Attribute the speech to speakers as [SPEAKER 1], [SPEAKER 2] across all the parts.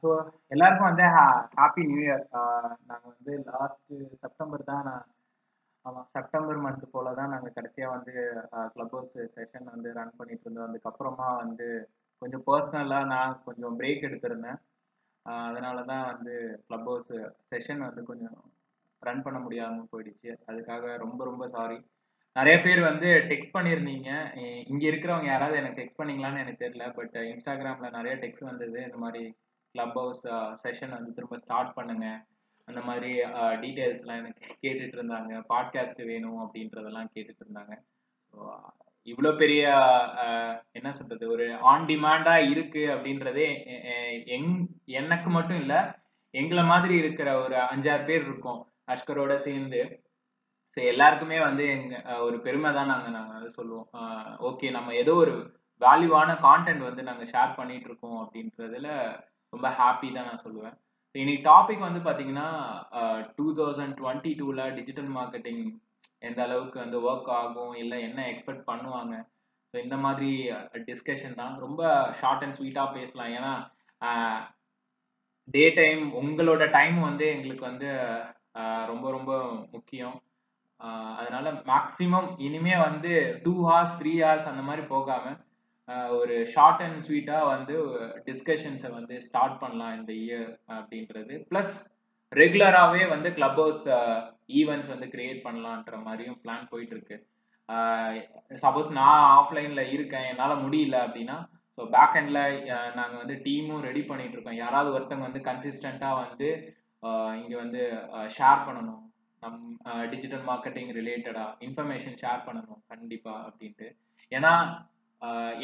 [SPEAKER 1] So எல்லாருக்கும் வந்து happy new year நாங்கள் வந்து லாஸ்ட்டு செப்டம்பர் தான் நான் ஆமாம் செப்டம்பர் மந்த் போல தான் நாங்கள் கடைசியாக வந்து கிளப் ஹவுஸ் செஷன் வந்து ரன் பண்ணிட்டு இருந்தோம். அதுக்கப்புறமா வந்து கொஞ்சம் பர்சனலாக நான் கொஞ்சம் பிரேக் எடுத்திருந்தேன். அதனால தான் வந்து கிளப் ஹவுஸ் செஷன் வந்து கொஞ்சம் ரன் பண்ண முடியாமல் போயிடுச்சு. அதுக்காக ரொம்ப ரொம்ப சாரி நிறைய பேர் வந்து டெக்ஸ்ட் பண்ணியிருந்தீங்க. இங்கே இருக்கிறவங்க யாராவது எனக்கு டெக்ஸ்ட் பண்ணீங்களான்னு எனக்கு தெரியல. பட் இன்ஸ்டாகிராமில் நிறைய டெக்ஸ்ட் வந்தது. இந்த மாதிரி க்ளப் ஹவுஸ் செஷன் வந்து திரும்ப ஸ்டார்ட் பண்ணுங்க. அந்த மாதிரி uh, டீட்டெயில்ஸ்லாம் எனக்கு கேட்டுட்டு இருந்தாங்க. பாட்காஸ்ட் வேணும் அப்படின்றதெல்லாம் கேட்டுட்டு இருந்தாங்க. ஸோ இவ்வளோ பெரிய uh, என்ன சொல்றது ஒரு ஆன் டிமாண்டாக இருக்கு அப்படின்றதே எங் எனக்கு மட்டும் இல்லை எங்களை மாதிரி இருக்கிற ஒரு அஞ்சாறு பேர் இருக்கோம். அஷ்கரோட சேர்ந்து. ஸோ எல்லாருக்குமே வந்து எங்க uh, ஒரு பெருமை தான் நாங்கள் நாங்கள் வந்து சொல்லுவோம். ஓகே நம்ம ஏதோ ஒரு வேல்யூவான கான்டென்ட் வந்து நாங்கள் ஷேர் பண்ணிட்டு இருக்கோம் அப்படின்றதுல ரொம்ப ஹாப்பி தான் நான் சொல்லுவேன். இன்னைக்கு டாபிக் வந்து பார்த்தீங்கன்னா டூ தௌசண்ட் டுவெண்ட்டி டூவில் டிஜிட்டல் மார்க்கெட்டிங் எந்த அளவுக்கு வந்து ஒர்க் ஆகும் இல்லை என்ன எக்ஸ்பெக்ட் பண்ணுவாங்க. ஸோ இந்த மாதிரி டிஸ்கஷன் தான். ரொம்ப ஷார்ட் அண்ட் ஸ்வீட்டாக பேசலாம். ஏன்னா டே டைம் உங்களோட டைம் வந்து எங்களுக்கு வந்து ரொம்ப ரொம்ப முக்கியம். அதனால மேக்சிமம் இனிமே வந்து டூ ஹார்ஸ் த்ரீ ஹார்ஸ் அந்த மாதிரி போகாமல் ஒரு ஷார்ட் அண்ட் ஸ்வீட்டாக வந்து டிஸ்கஷன்ஸை வந்து ஸ்டார்ட் பண்ணலாம் இந்த இயர் அப்படின்றது. ப்ளஸ் ரெகுலராகவே வந்து கிளப் ஹவுஸ் ஈவெண்ட்ஸ் வந்து கிரியேட் பண்ணலான்ற மாதிரியும் பிளான் போயிட்டுருக்கு. சப்போஸ் நான் ஆஃப்லைனில் இருக்கேன் என்னால் முடியல அப்படின்னா ஸோ பேக் ஹெண்டில் நாங்கள் வந்து டீமும் ரெடி பண்ணிட்டு இருக்கோம் யாராவது ஒருத்தவங்க வந்து கன்சிஸ்டண்ட்டாக வந்து இங்கே வந்து ஷேர் பண்ணணும். நம் டிஜிட்டல் மார்க்கெட்டிங் ரிலேட்டடாக இன்ஃபர்மேஷன் ஷேர் பண்ணணும். கண்டிப்பாக அப்படின்ட்டு. ஏன்னா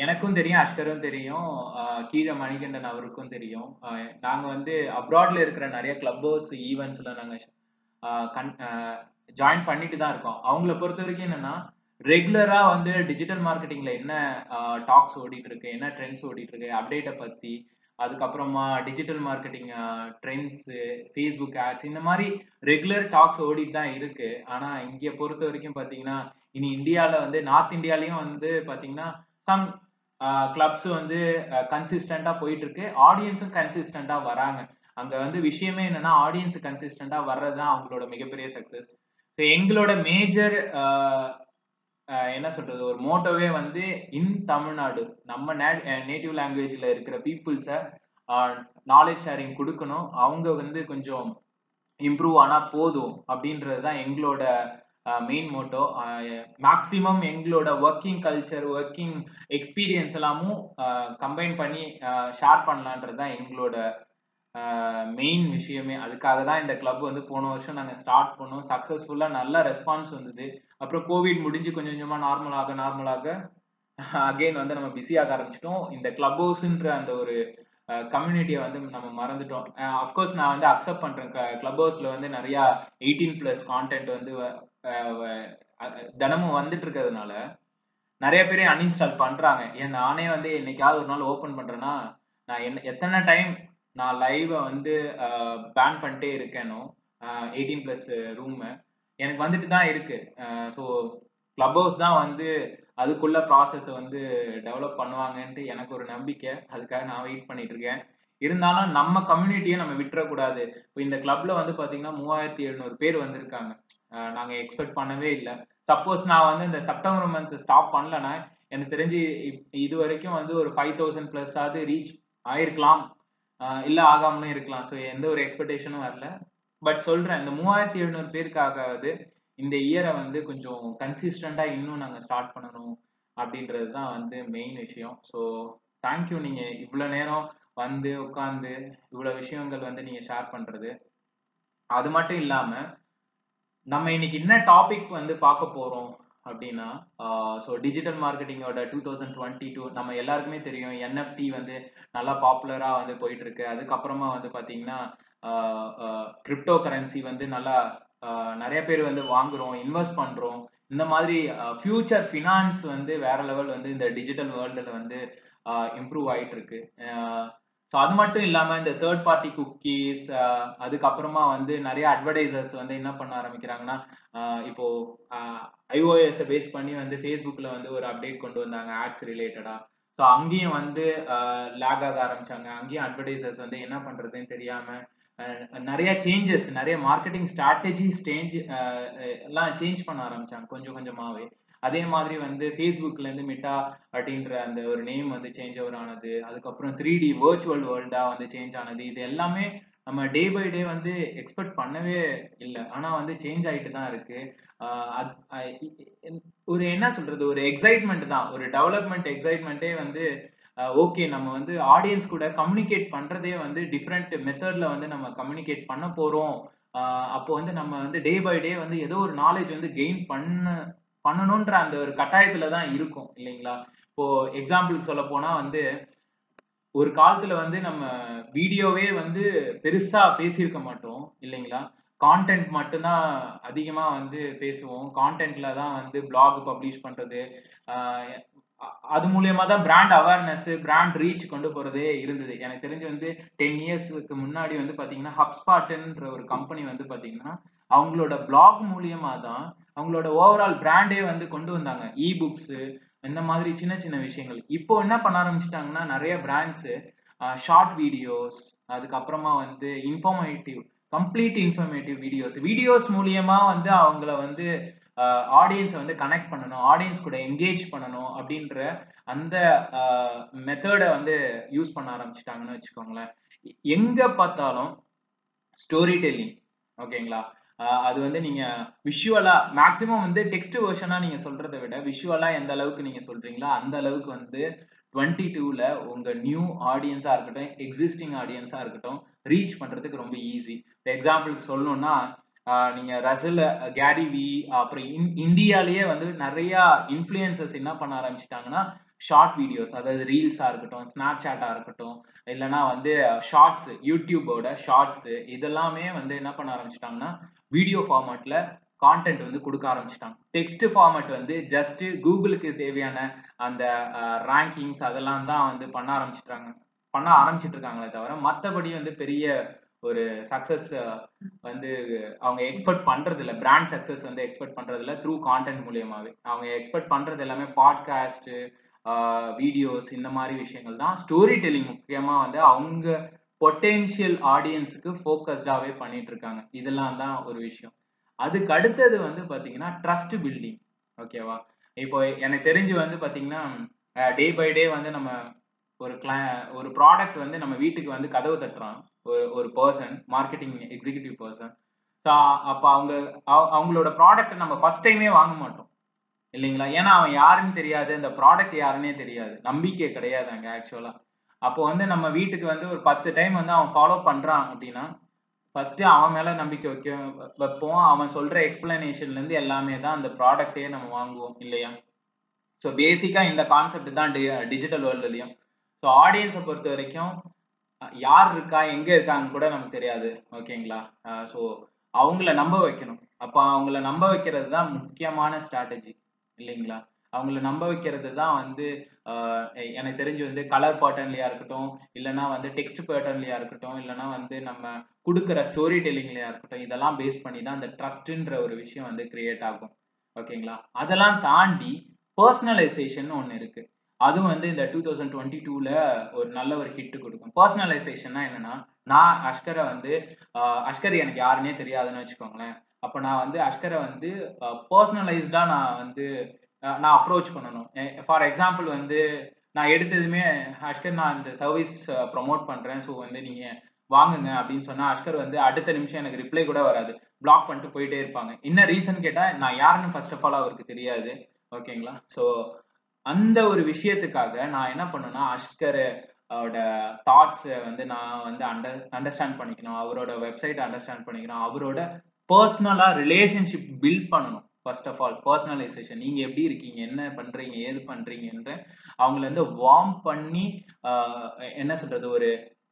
[SPEAKER 1] எனக்கும் தெரியும் அஷ்கரும் தெரியும் கீழே மணிகண்டன் அவருக்கும் தெரியும். நாங்கள் வந்து அப்ராட்ல இருக்கிற நிறைய கிளப் ஹவுஸ் ஈவெண்ட்ஸில் நாங்கள் கன் ஜாயின் பண்ணிட்டு தான் இருக்கோம். அவங்கள பொறுத்த வரைக்கும் என்னன்னா ரெகுலராக வந்து டிஜிட்டல் மார்க்கெட்டிங்கில் என்ன டாக்ஸ் ஓடிட்டு இருக்கு என்ன ட்ரெண்ட்ஸ் ஓடிட்டு இருக்கு அப்டேட்டை பற்றி அதுக்கப்புறமா digital marketing trends Facebook ads இந்த மாதிரி ரெகுலர் டாக்ஸ் ஓடிட்டு தான் இருக்கு. ஆனால் இங்கே பொறுத்த வரைக்கும் பார்த்தீங்கன்னா இனி இந்தியாவில் வந்து நார்த் இந்தியாலையும் வந்து பார்த்தீங்கன்னா சம் கிளப்ஸ் uh, வந்து கன்சிஸ்டண்டா போயிட்டு இருக்கு ஆடியன்ஸும் கன்சிஸ்டண்டா வராங்க. அங்க வந்து விஷயமே என்னன்னா ஆடியன்ஸ் கன்சிஸ்டண்டா வர்றது தான் அவங்களோட மிகப்பெரிய சக்சஸ் ஸோ எங்களோட மேஜர் uh, uh, என்ன சொல்றது? ஒரு மோட்டோவே வந்து இன் தமிழ்நாடு நம்ம நேட்டிவ் லாங்குவேஜ்ல இருக்கிற பீப்புள்ஸை நாலேஜ் ஷேரிங் கொடுக்கணும். அவங்க வந்து கொஞ்சம் இம்ப்ரூவ் ஆனால் போதும் அப்படின்றது தான் எங்களோட மெயின் மோட்டோ மேக்சிமம் எங்களோட ஒர்க்கிங் கல்ச்சர் ஒர்க்கிங் எக்ஸ்பீரியன்ஸ் எல்லாமும் கம்பைன் பண்ணி ஷேர் பண்ணலான்றது தான் எங்களோட மெயின் விஷயமே. அதுக்காக தான் இந்த கிளப் வந்து போன வருஷம் நாங்கள் ஸ்டார்ட் பண்ணோம். சக்ஸஸ்ஃபுல்லாக நல்ல ரெஸ்பான்ஸ் வந்தது. அப்புறம் கோவிட் முடிஞ்சு கொஞ்சம் கொஞ்சமாக நார்மலாக நார்மலாக அகெயின் வந்து நம்ம பிஸியாக ஆரம்பிச்சிட்டோம். இந்த கிளப் ஹவுஸ்ன்ற அந்த ஒரு கம்யூனிட்டியை வந்து நம்ம மறந்துட்டோம். அஃப்கோர்ஸ் நான் வந்து அக்செப்ட் பண்ணுறேன் கிளப் ஹவுஸில் வந்து நிறையா எயிட்டீன் ப்ளஸ் கான்டென்ட் வந்து தினமும் வந்துட்டு இருக்கிறதுனால நிறைய பேரே அன்இன்ஸ்டால் பண்ணுறாங்க ஏன் நானே வந்து என்னைக்காவது ஒரு நாள் ஓப்பன் பண்ணுறேன்னா நான் என்ன எத்தனை டைம் நான் லைவை வந்து பேன் பண்ணிட்டே இருக்கேனோ எயிட்டீன் ப்ளஸ் ரூமு எனக்கு வந்துட்டு தான் இருக்கு. ஸோ கிளப் ஹவுஸ் தான் வந்து அதுக்குள்ள ப்ராசஸ் வந்து டெவலப் பண்ணுவாங்கன்ட்டு எனக்கு ஒரு நம்பிக்கை. அதுக்காக நான் வெயிட் பண்ணிட்டு இருக்கேன் இருந்தாலும் நம்ம கம்யூனிட்டியை நம்ம விட்டுறக்கூடாது. இப்போ இந்த கிளப்ல வந்து பாத்தீங்கன்னா மூவாயிரத்தி எழுநூறு பேர் வந்திருக்காங்க. நாங்கள் எக்ஸ்பெக்ட் பண்ணவே இல்லை. சப்போஸ் நான் வந்து இந்த செப்டம்பர் மந்த் ஸ்டாப் பண்ணலன்னா எனக்கு தெரிஞ்சு இது வரைக்கும் வந்து ஒரு ஃபைவ் தௌசண்ட் ப்ளஸ் ஆகுது ரீச் ஆயிருக்கலாம். இல்லை ஆகாமலும் இருக்கலாம். ஸோ எந்த ஒரு எக்ஸ்பெக்டேஷனும் வரல. பட் சொல்றேன் இந்த மூவாயிரத்தி எழுநூறு பேருக்காகவது இந்த இயரை வந்து கொஞ்சம் கன்சிஸ்டண்டா இன்னும் நாங்கள் ஸ்டார்ட் பண்ணணும் அப்படின்றது தான் வந்து மெயின் விஷயம். ஸோ தேங்க்யூ நீங்கள் இவ்வளோ நேரம் வந்து உட்காந்து இவ்வளோ விஷயங்கள் வந்து நீங்க ஷேர் பண்றது. அது மட்டும் இல்லாம நம்ம இன்னைக்கு என்ன டாபிக் வந்து பார்க்க போறோம் அப்படின்னா ஸோ டிஜிட்டல் மார்க்கெட்டிங்கோட டூ தௌசண்ட் டுவெண்ட்டி டூ நம்ம எல்லாருக்குமே தெரியும் என்எஃப்டி வந்து நல்லா பாப்புலராக வந்து போயிட்டு இருக்கு அதுக்கப்புறமா வந்து பார்த்தீங்கன்னா கிரிப்டோ கரன்சி வந்து நல்லா நிறைய பேர் வந்து வாங்குறோம் இன்வெஸ்ட் பண்றோம். இந்த மாதிரி ஃபியூச்சர் ஃபினான்ஸ் வந்து வேற லெவல் வந்து இந்த டிஜிட்டல் வேர்ல்டில் வந்து இம்ப்ரூவ் ஆயிட்டு இருக்கு ஸோ அது மட்டும் இல்லாமல் இந்த தேர்ட் பார்ட்டி குக்கீஸ் அதுக்கப்புறமா வந்து நிறைய அட்வர்டைசர்ஸ் வந்து என்ன பண்ண ஆரம்பிக்கிறாங்கன்னா இப்போ ஐஓஎஸை பேஸ் பண்ணி வந்து ஃபேஸ்புக்கில் வந்து ஒரு அப்டேட் கொண்டு வந்தாங்க ஆட்ஸ் ரிலேட்டடாக ஸோ அங்கேயும் வந்து லேக் ஆக ஆரம்பிச்சாங்க. அங்கேயும் அட்வர்டைசர்ஸ் வந்து என்ன பண்ணுறதுன்னு தெரியாமல் நிறைய சேஞ்சஸ் நிறைய மார்க்கெட்டிங் ஸ்ட்ராட்டஜி சேஞ்ச் எல்லாம் சேஞ்ச் பண்ண ஆரம்பிச்சாங்க கொஞ்சம் கொஞ்சமாகவே அதே மாதிரி வந்து ஃபேஸ்புக்ல இருந்து மிட்டா அப்படின்ற அந்த ஒரு நேம் வந்து சேஞ்ச் ஓவர் ஆனது அதுக்கப்புறம் த்ரீ டி வேர்ச்சுவல் வேர்ல்டா வந்து சேஞ்ச் ஆனது இது எல்லாமே நம்ம டே பை டே வந்து எக்ஸ்பெக்ட் பண்ணவே இல்லை. ஆனா வந்து சேஞ்ச் ஆகிட்டு தான் இருக்கு. அது- ஒரு என்ன சொல்றது? ஒரு எக்ஸைட்மெண்ட் தான். ஒரு டெவலப்மெண்ட் எக்ஸைட்மெண்ட்டே வந்து ஓகே நம்ம வந்து ஆடியன்ஸ் கூட கம்யூனிகேட் பண்றதே வந்து டிஃப்ரெண்ட் மெத்தட்ல வந்து நம்ம கம்யூனிகேட் பண்ண போறோம். அப்போ வந்து நம்ம வந்து டே பை டே வந்து ஏதோ ஒரு நாலேஜ் வந்து கெயின் பண்ண பண்ணணுன்ற அந்த ஒரு கட்டாயத்துல தான் இருக்கும் இல்லைங்களா? இப்போ எக்ஸாம்பிளுக்கு சொல்ல போனா வந்து ஒரு காலத்துல வந்து நம்ம வீடியோவே வந்து பெருசா பேசியிருக்க மாட்டோம் இல்லைங்களா? கான்டென்ட் மட்டும்தான் அதிகமா வந்து பேசுவோம். கான்டென்ட்ல தான் வந்து பிளாக் பப்ளிஷ் பண்றது அது மூலியமா தான் பிராண்ட் அவேர்னஸ் பிராண்ட் ரீச் கொண்டு போறதே இருந்தது. எனக்கு தெரிஞ்சு வந்து டென் இயர்ஸ்க்கு முன்னாடி வந்து பாத்தீங்கன்னா ஹப்ஸ்பாட்ன்ற ஒரு கம்பெனி வந்து பாத்தீங்கன்னா அவங்களோட பிளாக் மூலியமா தான் அவங்களோட ஓவரால் பிராண்டே வந்து கொண்டு வந்தாங்க. இ புக்ஸு இந்த மாதிரி சின்ன சின்ன விஷயங்கள். இப்போ என்ன பண்ண ஆரம்பிச்சிட்டாங்கன்னா நிறைய பிராண்ட்ஸு ஷார்ட் வீடியோஸ் அதுக்கப்புறமா வந்து informative complete informative videos videos மூலியமா வந்து அவங்கள வந்து ஆடியன்ஸ் வந்து கனெக்ட் பண்ணணும் ஆடியன்ஸ் கூட என்கேஜ் பண்ணணும் அப்படின்ற அந்த மெத்தடை வந்து யூஸ் பண்ண ஆரம்பிச்சிட்டாங்கன்னு வச்சுக்கோங்களேன். எங்கே எங்க பார்த்தாலும் ஸ்டோரி டெல்லிங் ஓகேங்களா அது வந்து நீங்க விஷுவலா மேக்ஸிமம் வந்து டெக்ஸ்ட் வெர்ஷனா நீங்க சொல்றதை விட விஷுவலா எந்த அளவுக்கு நீங்க சொல்றீங்களோ அந்த அளவுக்கு வந்து டுவெண்ட்டி டூவில் உங்கள் நியூ ஆடியன்ஸாக இருக்கட்டும் எக்ஸிஸ்டிங் ஆடியன்ஸாக இருக்கட்டும் ரீச் பண்ணுறதுக்கு ரொம்ப ஈஸி இப்போ எக்ஸாம்பிளுக்கு சொல்லணும்னா நீங்கள் ரசில் கேரி வி அப்புறம் இன்- இந்தியாலேயே வந்து நிறையா இன்ஃப்ளூயன்சஸ் என்ன பண்ண ஆரம்பிச்சிட்டாங்கன்னா ஷார்ட் வீடியோஸ் அதாவது ரீல்ஸாக இருக்கட்டும் ஸ்னாப் சாட்டாக இருக்கட்டும் இல்லைன்னா வந்து ஷார்ட்ஸ் யூடியூபோட ஷார்ட்ஸு இதெல்லாமே வந்து என்ன பண்ண ஆரம்பிச்சிட்டாங்கன்னா வீடியோ ஃபார்மேட்டில் கான்டென்ட் வந்து கொடுக்க ஆரம்பிச்சிட்டாங்க. டெக்ஸ்ட் ஃபார்மேட் வந்து ஜஸ்ட் கூகுளுக்கு தேவையான அந்த ரேங்கிங்ஸ் அதெல்லாம் தான் வந்து பண்ண ஆரம்பிச்சிட்டாங்க. பண்ண ஆரம்பிச்சிட்டு இருக்காங்களே தவிர மற்றபடி வந்து பெரிய ஒரு சக்சஸ் வந்து அவங்க எக்ஸ்பெக்ட் பண்றது இல்லை பிராண்ட் சக்சஸ் வந்து எக்ஸ்பெக்ட் பண்றது இல்லை த்ரூ கான்டென்ட் மூலியமாவே. அவங்க எக்ஸ்பெக்ட் பண்றது எல்லாமே பாட்காஸ்ட் வீடியோஸ் இந்த மாதிரி விஷயங்கள் தான் ஸ்டோரி டெல்லிங் முக்கியமாக வந்து அவங்க பொட்டென்ஷியல் ஆடியன்ஸுக்கு ஃபோக்கஸ்டாகவே பண்ணிட்டு இருக்காங்க. இதெல்லாம் தான் ஒரு விஷயம். அதுக்கு அடுத்தது வந்து பார்த்தீங்கன்னா ட்ரஸ்ட் பில்டிங் ஓகேவா இப்போ எனக்கு தெரிஞ்சு வந்து பார்த்தீங்கன்னா டே பை டே வந்து நம்ம ஒரு கிளா ஒரு ப்ராடக்ட் வந்து நம்ம வீட்டுக்கு வந்து கதவு தட்டுறான். ஒரு ஒரு person marketing executive person so அப்போ அவங்க அவங்களோட ப்ராடக்ட்டை நம்ம ஃபர்ஸ்ட் டைமே வாங்க மாட்டோம். இல்லைங்களா? ஏன்னா அவன் யாருன்னு தெரியாது. அந்த ப்ராடக்ட் யாருன்னே தெரியாது. நம்பிக்கை கிடையாது அங்கே ஆக்சுவலாக அப்போ வந்து நம்ம வீட்டுக்கு வந்து ஒரு பத்து டைம் வந்து அவன் ஃபாலோ பண்ணுறான் அப்படின்னா ஃபஸ்ட்டு அவன் மேலே நம்பிக்கை வைக்க வைப்போம். அவன் சொல்கிற எக்ஸ்பிளனேஷன்லேருந்து எல்லாமே தான் அந்த ப்ராடக்டே நம்ம வாங்குவோம் இல்லையா? ஸோ பேசிக்காக இந்த கான்செப்ட் தான் டி டிஜிட்டல் வேர்ல்டுலயும் ஸோ ஆடியன்ஸை பொறுத்த வரைக்கும் யார் இருக்கா எங்கே இருக்காங்கன்னு கூட நமக்கு தெரியாது ஓகேங்களா? ஸோ அவங்கள நம்ப வைக்கணும். அப்போ அவங்கள நம்ப வைக்கிறது தான் முக்கியமான ஸ்ட்ராட்டஜி இல்லைங்களா? அவங்கள நம்ப வைக்கிறது தான் வந்து எனக்கு தெரிஞ்சு வந்து கலர் பேட்டர்ன்லையா இருக்கட்டும் இல்லைன்னா வந்து டெக்ஸ்ட் பேட்டர்ன்லையா இருக்கட்டும் இல்லைன்னா வந்து நம்ம கொடுக்குற ஸ்டோரி டெல்லிங்லையா இருக்கட்டும் இதெல்லாம் பேஸ் பண்ணி தான் அந்த ட்ரஸ்ட்ன்ற ஒரு விஷயம் வந்து கிரியேட் ஆகும். ஓகேங்களா? அதெல்லாம் தாண்டி பர்சனலைசேஷன் ஒன்று இருக்கு. அதுவும் வந்து இந்த டூ தௌசண்ட் டுவெண்ட்டி டூல ஒரு நல்ல ஒரு ஹிட் கொடுக்கும். பர்சனலைசேஷன்னா என்னன்னா நான் அஷ்கரை வந்து அஷ்கர் எனக்கு யாருன்னே தெரியாதுன்னு வச்சுக்கோங்களேன். அப்போ நான் வந்து அஷ்கரை வந்து பர்சனலைஸ்டா நான் வந்து நான் அப்ரோச் பண்ணணும். ஃபார் எக்ஸாம்பிள் வந்து நான் எடுத்ததுமே அஷ்கர் நான் இந்த சர்வீஸ் ப்ரொமோட் பண்றேன். ஸோ வந்து நீங்க வாங்குங்க அப்படின்னு சொன்னா அஷ்கர் வந்து அடுத்த நிமிஷம் எனக்கு ரிப்ளை கூட வராது. பிளாக் பண்ணிட்டு போயிட்டே இருப்பாங்க. என்ன ரீசன் கேட்டால் நான் யாருன்னு ஃபர்ஸ்ட் ஆஃப் ஆல் அவருக்கு தெரியாது. ஓகேங்களா ஸோ அந்த ஒரு விஷயத்துக்காக நான் என்ன பண்ணேன்னா அஷ்கர் அவரோட தாட்ஸை வந்து நான் வந்து அண்டர் அண்டர்ஸ்டாண்ட் பண்ணிக்கணும். அவரோட வெப்சைட் அண்டர்ஸ்டாண்ட் பண்ணிக்கணும். அவரோட பர்சனலாக ரிலேஷன்ஷிப் பில்ட் பண்ணணும் ஃபர்ஸ்ட் ஆஃப் ஆல் பர்சனலைசேஷன் நீங்கள் எப்படி இருக்கீங்க? என்ன பண்ணுறீங்க ஏது பண்ணுறீங்கன்ற அவங்கள வந்து வார்ம் பண்ணி என்ன சொல்கிறது ஒரு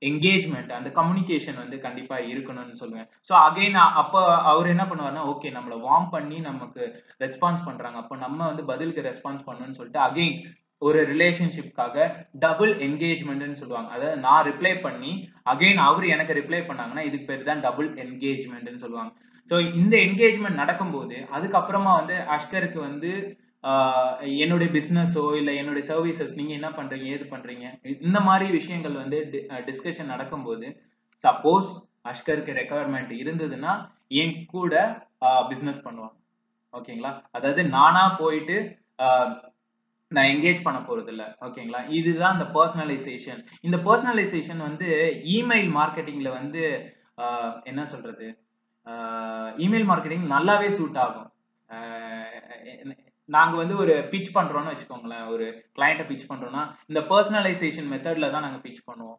[SPEAKER 1] என்கேஜ்மெண்ட் அந்த கம்யூனிகேஷன் வந்து கண்டிப்பாக இருக்கணும்னு சொல்லுவேன். ஸோ அகைன் அப்போ அவர் என்ன பண்ணுவார்னா ஓகே நம்மளை வார்ம் பண்ணி நமக்கு ரெஸ்பான்ஸ் பண்ணுறாங்க அப்போ நம்ம வந்து பதிலுக்கு ரெஸ்பான்ஸ் பண்ணணும்னு சொல்லிட்டு அகைன் ஒரு ரிலேஷன்ஷிப்காக டபுள் என்கேஜ்மெண்ட்னு சொல்லுவாங்க. அதாவது நான் ரிப்ளை பண்ணி அகைன் அவர் எனக்கு ரிப்ளை பண்ணாங்கன்னா இதுக்கு பேர் தான் டபுள் என்கேஜ்மெண்ட்னு சொல்லுவாங்க. ஸோ இந்த என்கேஜ்மெண்ட் நடக்கும்போது அதுக்கப்புறமா வந்து அஷ்கருக்கு வந்து என்னுடைய பிஸ்னஸோ இல்லை என்னுடைய சர்வீசஸ் நீங்கள் என்ன பண்ணுறீங்க ஏது பண்ணுறீங்க இந்த மாதிரி விஷயங்கள் வந்து டிஸ்கஷன் நடக்கும்போது சப்போஸ் அஷ்கருக்கு ரெக்குவயர்மெண்ட் இருந்ததுன்னா என் கூட பிஸ்னஸ் பண்ணுவாங்க. ஓகேங்களா அதாவது நானா போயிட்டு நான் என்கேஜ் பண்ண போறது இல்லை ஓகேங்களா இதுதான் இந்த பர்சனலைசேஷன் இந்த பர்சனலைசேஷன் வந்து இமெயில் மார்க்கெட்டிங்ல வந்து என்ன சொல்றது? இமெயில் மார்க்கெட்டிங் நல்லாவே சூட் ஆகும். நாங்கள் நாங்க வந்து ஒரு பிச் பண்றோம்னு வச்சுக்கோங்களேன். ஒரு கிளைண்ட்டை பிச் பண்றோம்னா இந்த பர்சனலைசேஷன் மெத்தட்ல தான் நாங்க பிச் பண்ணுவோம்.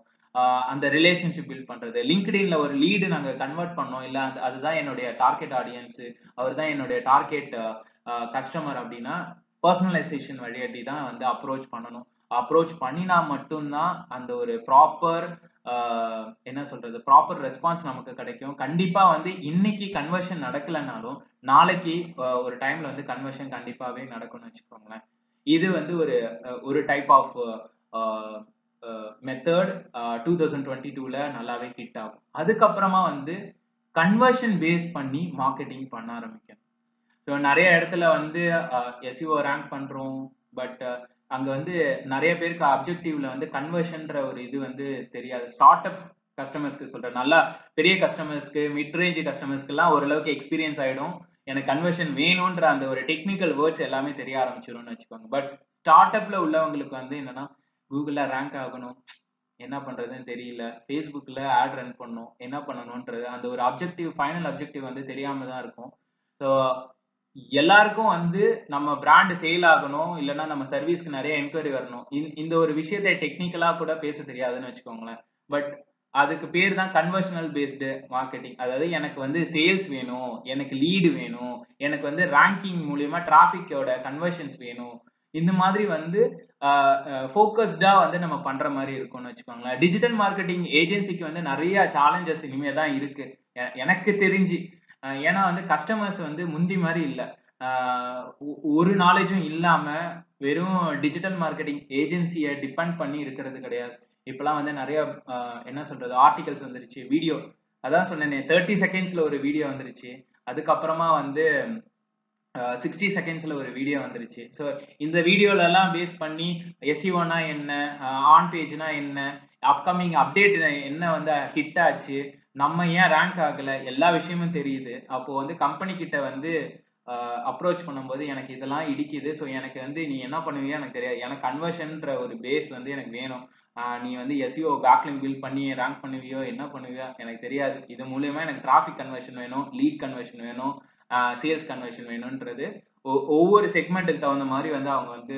[SPEAKER 1] அந்த ரிலேஷன்ஷிப் பில்ட் பண்றது. லிங்க்டின்ல ஒரு லீடு நாங்க கன்வெர்ட் பண்ணோம். இல்ல அந்த அதுதான் என்னுடைய டார்கெட் ஆடியன்ஸ் அவர் தான் என்னுடைய டார்கெட் கஸ்டமர் அப்படின்னா பர்சனலைசேஷன் வழியாட்டி தான் வந்து அப்ரோச் பண்ணணும். அப்ரோச் பண்ணினா மட்டும்தான் அந்த ஒரு ப்ராப்பர் என்ன சொல்றது ப்ராப்பர் ரெஸ்பான்ஸ் நமக்கு கிடைக்கும். கண்டிப்பா வந்து இன்னைக்கு கன்வர்ஷன் நடக்கலைனாலும் நாளைக்கு ஒரு டைம்ல வந்து கன்வர்ஷன் கண்டிப்பாவே நடக்கும்னு வச்சுக்கோங்களேன். இது வந்து ஒரு ஒரு type of method two thousand twenty டூல நல்லாவே ஹிட் ஆகும். அதுக்கப்புறமா வந்து கன்வர்ஷன் பேஸ் பண்ணி மார்க்கெட்டிங் பண்ண ஆரம்பிக்கணும். ஸோ நிறைய இடத்துல வந்து எஸ்இஓ ரேங்க் பண்றோம் பட் அங்க வந்து நிறைய பேருக்கு அப்ஜெக்டிவ்ல வந்து கன்வர்ஷன்ற ஒரு இது வந்து தெரியாது. ஸ்டார்ட் அப் கஸ்டமர்ஸ்க்கு சொல்றேன். நல்லா பெரிய கஸ்டமர்ஸ்க்கு மிட் ரேஞ்ச் கஸ்டமர்ஸ்க்குலாம் ஓரளவுக்கு எக்ஸ்பீரியன்ஸ் ஆயிடும். எனக்கு கன்வர்ஷன் வேணும்ன்ற அந்த ஒரு டெக்னிக்கல் வேர்ட்ஸ் எல்லாமே தெரிய ஆரம்பிச்சிடும்னு வச்சுக்கோங்க. பட் ஸ்டார்ட் அப்ல உள்ளவங்களுக்கு வந்து என்னன்னா கூகுளில் ரேங்க் ஆகணும். என்ன பண்றதுன்னு தெரியல. ஃபேஸ்புக்கில் ஆட் ரன் பண்ணணும். என்ன பண்ணணுன்றது அந்த ஒரு அப்ஜெக்டிவ் ஃபைனல் அப்ஜெக்டிவ் வந்து தெரியாம தான் இருக்கும். ஸோ எல்லாருக்கும் வந்து நம்ம பிராண்ட் சேல் ஆகணும் இல்லைன்னா நம்ம சர்வீஸ்க்கு நிறைய என்கொயரி வரணும். இந்த ஒரு விஷயத்தை டெக்னிக்கலாக கூட பேச தெரியாதுன்னு வச்சுக்கோங்களேன். பட் அதுக்கு பேர் தான் கன்வர்ஷனல் பேஸ்டு மார்க்கெட்டிங் அதாவது எனக்கு வந்து சேல்ஸ் வேணும் எனக்கு லீடு வேணும் எனக்கு வந்து ரேங்கிங் மூலியமா டிராஃபிக்கோட கன்வர்ஷன்ஸ் வேணும். இந்த மாதிரி வந்து ஃபோக்கஸ்டா வந்து நம்ம பண்ற மாதிரி இருக்கும்னு வச்சுக்கோங்களேன். டிஜிட்டல் மார்க்கெட்டிங் ஏஜென்சிக்கு வந்து நிறைய சேலஞ்சஸ் இனிமே தான் இருக்கு எனக்கு தெரிஞ்சு. ஏன்னா வந்து கஸ்டமர்ஸ் வந்து முந்தி மாதிரி இல்லை. ஒரு நாலேஜும் இல்லாம வெறும் டிஜிட்டல் மார்க்கெட்டிங் ஏஜென்சியை டிபெண்ட் பண்ணி இருக்கிறது கிடையாது. இப்பெல்லாம் வந்து நிறைய என்ன சொல்றது ஆர்டிகல்ஸ் வந்துருச்சு வீடியோ அதான் சொன்னேனே தேர்ட்டி செகண்ட்ஸ்ல ஒரு வீடியோ வந்துருச்சு. அதுக்கப்புறமா வந்து சிக்ஸ்டி செகண்ட்ஸில் ஒரு வீடியோ வந்துருச்சு. ஸோ இந்த வீடியோலலாம் பேஸ் பண்ணி எஸ்இஓனா என்ன ஆன் பேஜ்னா என்ன அப்கமிங் அப்டேட் என்ன வந்து ஹிட் ஆச்சு நம்ம ஏன் ரேங்க் ஆகல? எல்லா விஷயமும் தெரியுது. அப்போ வந்து கம்பெனி கிட்ட வந்து அப்ரோச் பண்ணும்போது எனக்கு இதெல்லாம் இடிக்குது. ஸோ எனக்கு வந்து நீ என்ன பண்ணுவியோ எனக்கு தெரியாது. எனக்கு கன்வர்ஷன்ற ஒரு பேஸ் வந்து எனக்கு வேணும். நீ வந்து எஸ்இஓ பேக்லிங் பில்ட் பண்ணி ரேங்க் பண்ணுவியோ என்ன பண்ணுவியோ எனக்கு தெரியாது. இது மூலியமா எனக்கு டிராஃபிக் கன்வர்ஷன் வேணும் லீட் கன்வர்ஷன் வேணும் சேல்ஸ் கன்வர்ஷன் வேணும்ன்றது ஒவ்வொரு செக்மெண்ட்டுக்கு தகுந்த மாதிரி வந்து அவங்க வந்து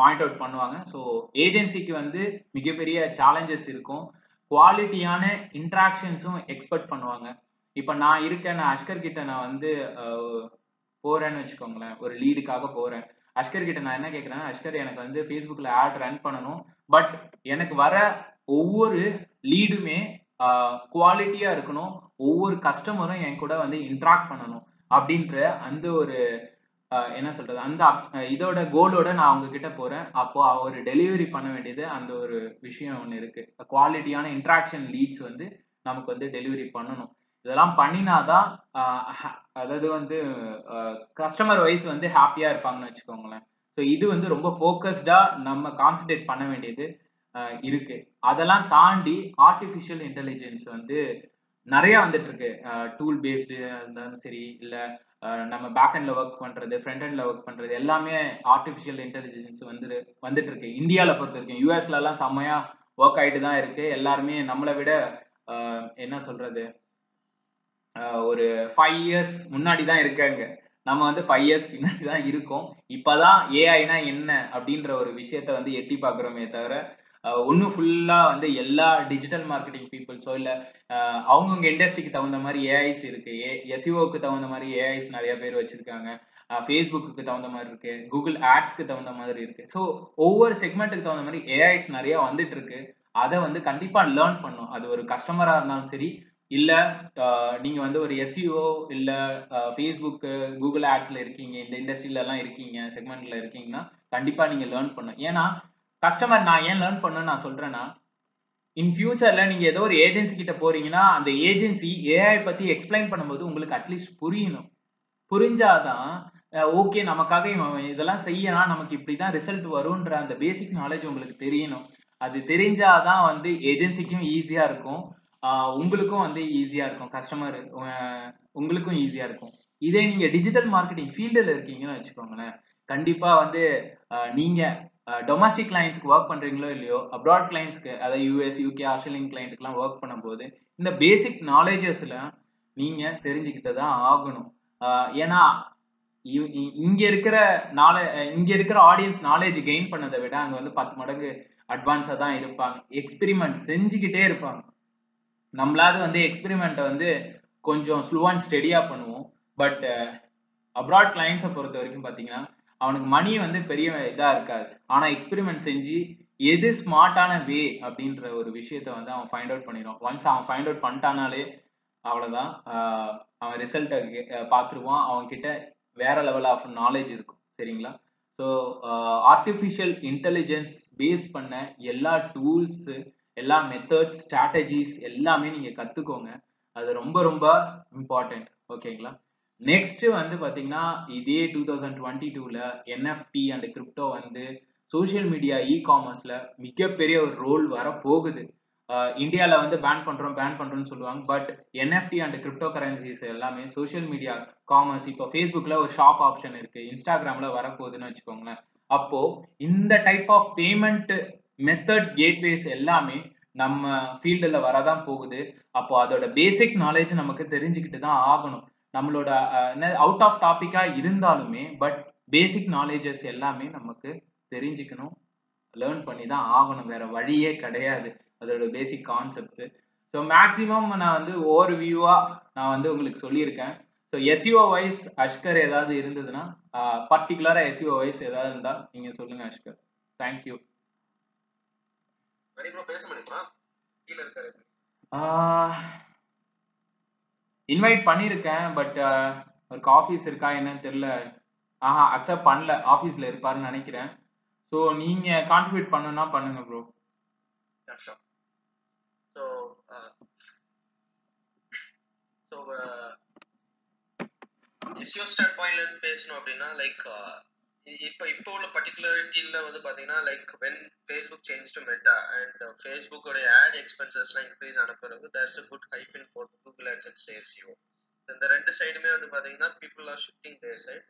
[SPEAKER 1] பாயிண்ட் அவுட் பண்ணுவாங்க. ஸோ ஏஜென்சிக்கு வந்து மிகப்பெரிய சேலஞ்சஸ் இருக்கும். குவாலிட்டியான இன்ட்ராக்ஷன்ஸும் எக்ஸ்பெக்ட் பண்ணுவாங்க. இப்போ நான் இருக்கேன் நான் அஷ்கர் கிட்ட நான் வந்து போறேன்னு வச்சுக்கோங்களேன். ஒரு லீடுக்காக போறேன். அஷ்கர் கிட்ட நான் என்ன கேட்குறேன்னா அஷ்கர் எனக்கு வந்து ஃபேஸ்புக்கில் ஆட் ரன் பண்ணணும். பட் எனக்கு வர ஒவ்வொரு லீடுமே குவாலிட்டியாக இருக்கணும். ஒவ்வொரு கஸ்டமரும் என் கூட வந்து இன்ட்ராக்ட் பண்ணணும். அப்படின்ற அந்த ஒரு என்ன சொல்றது? அந்த இதோட கோலோட நான் அவங்க கிட்ட போறேன். அப்போ அவர் டெலிவரி பண்ண வேண்டியது அந்த ஒரு விஷயம் ஒன்று இருக்கு. குவாலிட்டியான இன்ட்ராக்ஷன் லீட்ஸ் வந்து நமக்கு வந்து டெலிவரி பண்ணணும். இதெல்லாம் பண்ணினாதான் அதாவது வந்து கஸ்டமர் வைஸ் வந்து ஹாப்பியா இருப்பாங்கன்னு வச்சுக்கோங்களேன். ஸோ இது வந்து ரொம்ப ஃபோக்கஸ்டா நம்ம கான்சென்ட்ரேட் பண்ண வேண்டியது இருக்கு. அதெல்லாம் தாண்டி ஆர்டிஃபிஷியல் இன்டெலிஜென்ஸ் வந்து நிறைய வந்துட்டு இருக்கு. டூல் பேஸ்டு இருந்தாலும் சரி இல்லை நம்ம பேக் ஒர்க் பண்றது ஃப்ரண்ட் ஹெண்ட்ல ஒர்க் பண்றது எல்லாமே ஆர்டிஃபிஷியல் இன்டெலிஜென்ஸ் வந்து வந்துட்டு இருக்கு இந்தியாவில் பொறுத்த வரைக்கும் யூஎஸ்ல எல்லாம் செம்மையா ஒர்க் ஆயிட்டு தான் இருக்கு. எல்லாருமே நம்மளை விட என்ன சொல்றது ஒரு ஃபைவ் இயர்ஸ் முன்னாடி தான் இருக்காங்க. நம்ம வந்து ஃபைவ் இயர்ஸ் பின்னாடி தான் இருக்கோம். இப்போதான் ஏஐனா என்ன அப்படின்ற ஒரு விஷயத்த வந்து எட்டி பார்க்குறோமே தவிர ஒன்றும் ஃபுல்லாக வந்து எல்லா டிஜிட்டல் மார்க்கெட்டிங் பீப்புள்ஸோ இல்லை அவங்கவுங்க இண்டஸ்ட்ரிக்கு தகுந்த மாதிரி ஏஐஸ் இருக்கு. ஏ எஸ்இஓக்கு தகுந்த மாதிரி ஏஐஸ் நிறைய பேர் வச்சிருக்காங்க. ஃபேஸ்புக்கு தகுந்த மாதிரி இருக்கு. கூகுள் ஆட்ஸ்க்கு தகுந்த மாதிரி இருக்கு. ஸோ ஒவ்வொரு செக்மெண்ட்டுக்கு தகுந்த மாதிரி ஏஐஸ் நிறைய வந்துட்டு இருக்கு அதை வந்து கண்டிப்பாக லேர்ன் பண்ணும். அது ஒரு கஸ்டமராக இருந்தாலும் சரி இல்லை நீங்கள் வந்து ஒரு எஸ்இஓ இல்லை ஃபேஸ்புக்கு கூகுள் ஆட்ஸில் இருக்கீங்க இந்த இண்டஸ்ட்ரியிலலாம் இருக்கீங்க செக்மெண்ட்டில் இருக்கீங்கன்னா கண்டிப்பாக நீங்கள் லேர்ன் பண்ணும். ஏன்னா கஸ்டமர் நான் ஏன் லேர்ன் பண்ணு நான் சொல்றேன்னா இன் ஃபியூச்சர்ல நீங்க ஏதோ ஒரு ஏஜென்சி கிட்ட போறீங்கன்னா அந்த ஏஜென்சி ஏஐ பத்தி எக்ஸ்பிளைன் பண்ணும்போது உங்களுக்கு அட்லீஸ்ட் புரியணும். புரிஞ்சாதான் ஓகே நமக்காக இவன் இதெல்லாம் செய்யலாம் நமக்கு இப்படிதான் ரிசல்ட் வரும்ன்ற அந்த பேசிக் நாலேஜ் உங்களுக்கு தெரியணும். அது தெரிஞ்சாதான் வந்து ஏஜென்சிக்கும் ஈஸியா இருக்கும். உங்களுக்கும் வந்து ஈஸியா இருக்கும். கஸ்டமர் உங்களுக்கும் ஈஸியா இருக்கும். இதே நீங்க டிஜிட்டல் மார்க்கெட்டிங் ஃபீல்டில் இருக்கீங்கன்னு வச்சுக்கோங்களேன். கண்டிப்பா வந்து நீங்க டொமஸ்டிக் கிளைண்ட்ஸ்க்கு ஒர்க் பண்ணுறீங்களோ இல்லையோ அப்ராட் கிளைண்ட்ஸ்க்கு அதாவது யூஎஸ் யூகே ஆஸ்திரேலியன் கிளைண்ட்டுக்கெலாம் ஒர்க் பண்ணும்போது இந்த பேசிக் நாலேஜஸில் நீங்கள் தெரிஞ்சுக்கிட்டு தான் ஆகணும். ஏன்னா இ- இ- இருக்கிற நாலே இங்கே இருக்கிற ஆடியன்ஸ் நாலேஜ் கெயின் பண்ணதை விட அங்கே வந்து பத்து மடங்கு அட்வான்ஸாக தான் இருப்பாங்க. எக்ஸ்பிரிமெண்ட் செஞ்சுக்கிட்டே இருப்பாங்க. நம்மளாவது வந்து எக்ஸ்பிரிமெண்ட்டை வந்து கொஞ்சம் ஸ்லோ அண்ட் ஸ்டெடியாக பண்ணுவோம். பட் அப்ராட் கிளைண்ட்ஸை பொறுத்த வரைக்கும் பார்த்தீங்கன்னா அவனுக்கு மணி வந்து பெரிய இதா இருக்காது. ஆனா எக்ஸ்பெரிமெண்ட் செஞ்சு எது ஸ்மார்ட்டான வே அப்படின்ற ஒரு விஷயத்த வந்து அவன் ஃபைண்ட் அவுட் பண்ணிடுவான். ஒன்ஸ் அவன் ஃபைண்ட் அவுட் பண்ணிட்டானாலே அவ்வளவுதான். அவன் ரிசல்ட்டை பார்த்துருவான். அவன் கிட்ட வேற லெவல் ஆஃப் நாலேஜ் இருக்கும். சரிங்களா? ஸோ ஆர்டிஃபிஷியல் இன்டெலிஜென்ஸ் பேஸ் பண்ண எல்லா டூல்ஸு எல்லா மெத்தட்ஸ் ஸ்ட்ராட்டஜிஸ் எல்லாமே நீங்கள் கற்றுக்கோங்க அது ரொம்ப ரொம்ப இம்பார்ட்டன்ட் ஓகேங்களா? நெக்ஸ்ட் வந்து பாத்தீங்கன்னா இதே டூ தௌசண்ட் டுவெண்ட்டி டூல என்எஃப்டி அண்ட் கிரிப்டோ வந்து சோஷியல் மீடியா இ காமர்ஸ்ல மிகப்பெரிய ஒரு ரோல் வர போகுது இந்தியாவில் வந்து பேன் பண்ணுறோம் பேன் பண்ணுறோம்னு சொல்லுவாங்க. But NFT and crypto currencies எல்லாமே சோஷியல் மீடியா காமர்ஸ் இப்போ ஃபேஸ்புக்கில் ஒரு ஷாப் ஆப்ஷன் இருக்குது இன்ஸ்டாகிராமில் வரப்போகுதுன்னு வச்சுக்கோங்களேன். அப்போது இந்த type of payment method gateways எல்லாமே நம்ம ஃபீல்டில் வரதான் போகுது. அப்போ அதோட பேசிக் நாலேஜ் நமக்கு தெரிஞ்சுக்கிட்டு தான் ஆகணும். நம்மளோட அவுட் ஆஃப் டாபிக்கா இருந்தாலுமே பட் பேசிக் நாலேஜஸ் எல்லாமே நமக்கு தெரிஞ்சுக்கணும். லேர்ன் பண்ணி தான் ஆகணும். வேற வழியே கிடையாது. அதோட பேசிக் கான்செப்ட்ஸ் ஸோ மேக்ஸிமம் நான் வந்து ஓவர் வியூவா நான் வந்து உங்களுக்கு சொல்லியிருக்கேன். ஸோ எஸ்இஓ வைஸ் அஷ்கர் ஏதாவது இருந்ததுன்னா பர்டிகுலராக எஸ்இஓ வைஸ் ஏதாவது இருந்தால் நீங்கள் சொல்லுங்க அஷ்கர் தேங்க்யூ
[SPEAKER 2] பேச முடியுமா?
[SPEAKER 1] இன்வைட் பண்ணியிருக்கேன் பட் uh, அவருக்கு ஆஃபீஸ் இருக்கா என்னன்னு தெரியல. ஆஹா அக்செப்ட் பண்ணல. ஆஃபீஸில் இருப்பாருன்னு நினைக்கிறேன். ஸோ நீங்கள் கான்ட்ரிபியூட் பண்ணுன்னா பண்ணுங்க
[SPEAKER 2] bro so so SEO start பாயிண்ட்ல இருந்து பேசணும் அப்படின்னா லைக் uh, இப்போ இப்போ உள்ள பர்டிகுலரிட்டியில வந்து பாத்தீங்கன்னா like when Facebook change to Meta and ஃபேஸ்புக்கோட ad எக்ஸ்பென்சஸ்லாம் இன்க்ரீஸ் ஆன பிறகு there's a good hype in for Google AdSense SEO இந்த ரெண்டு சைடுமே வந்து பாத்தீங்கன்னா people are shifting their side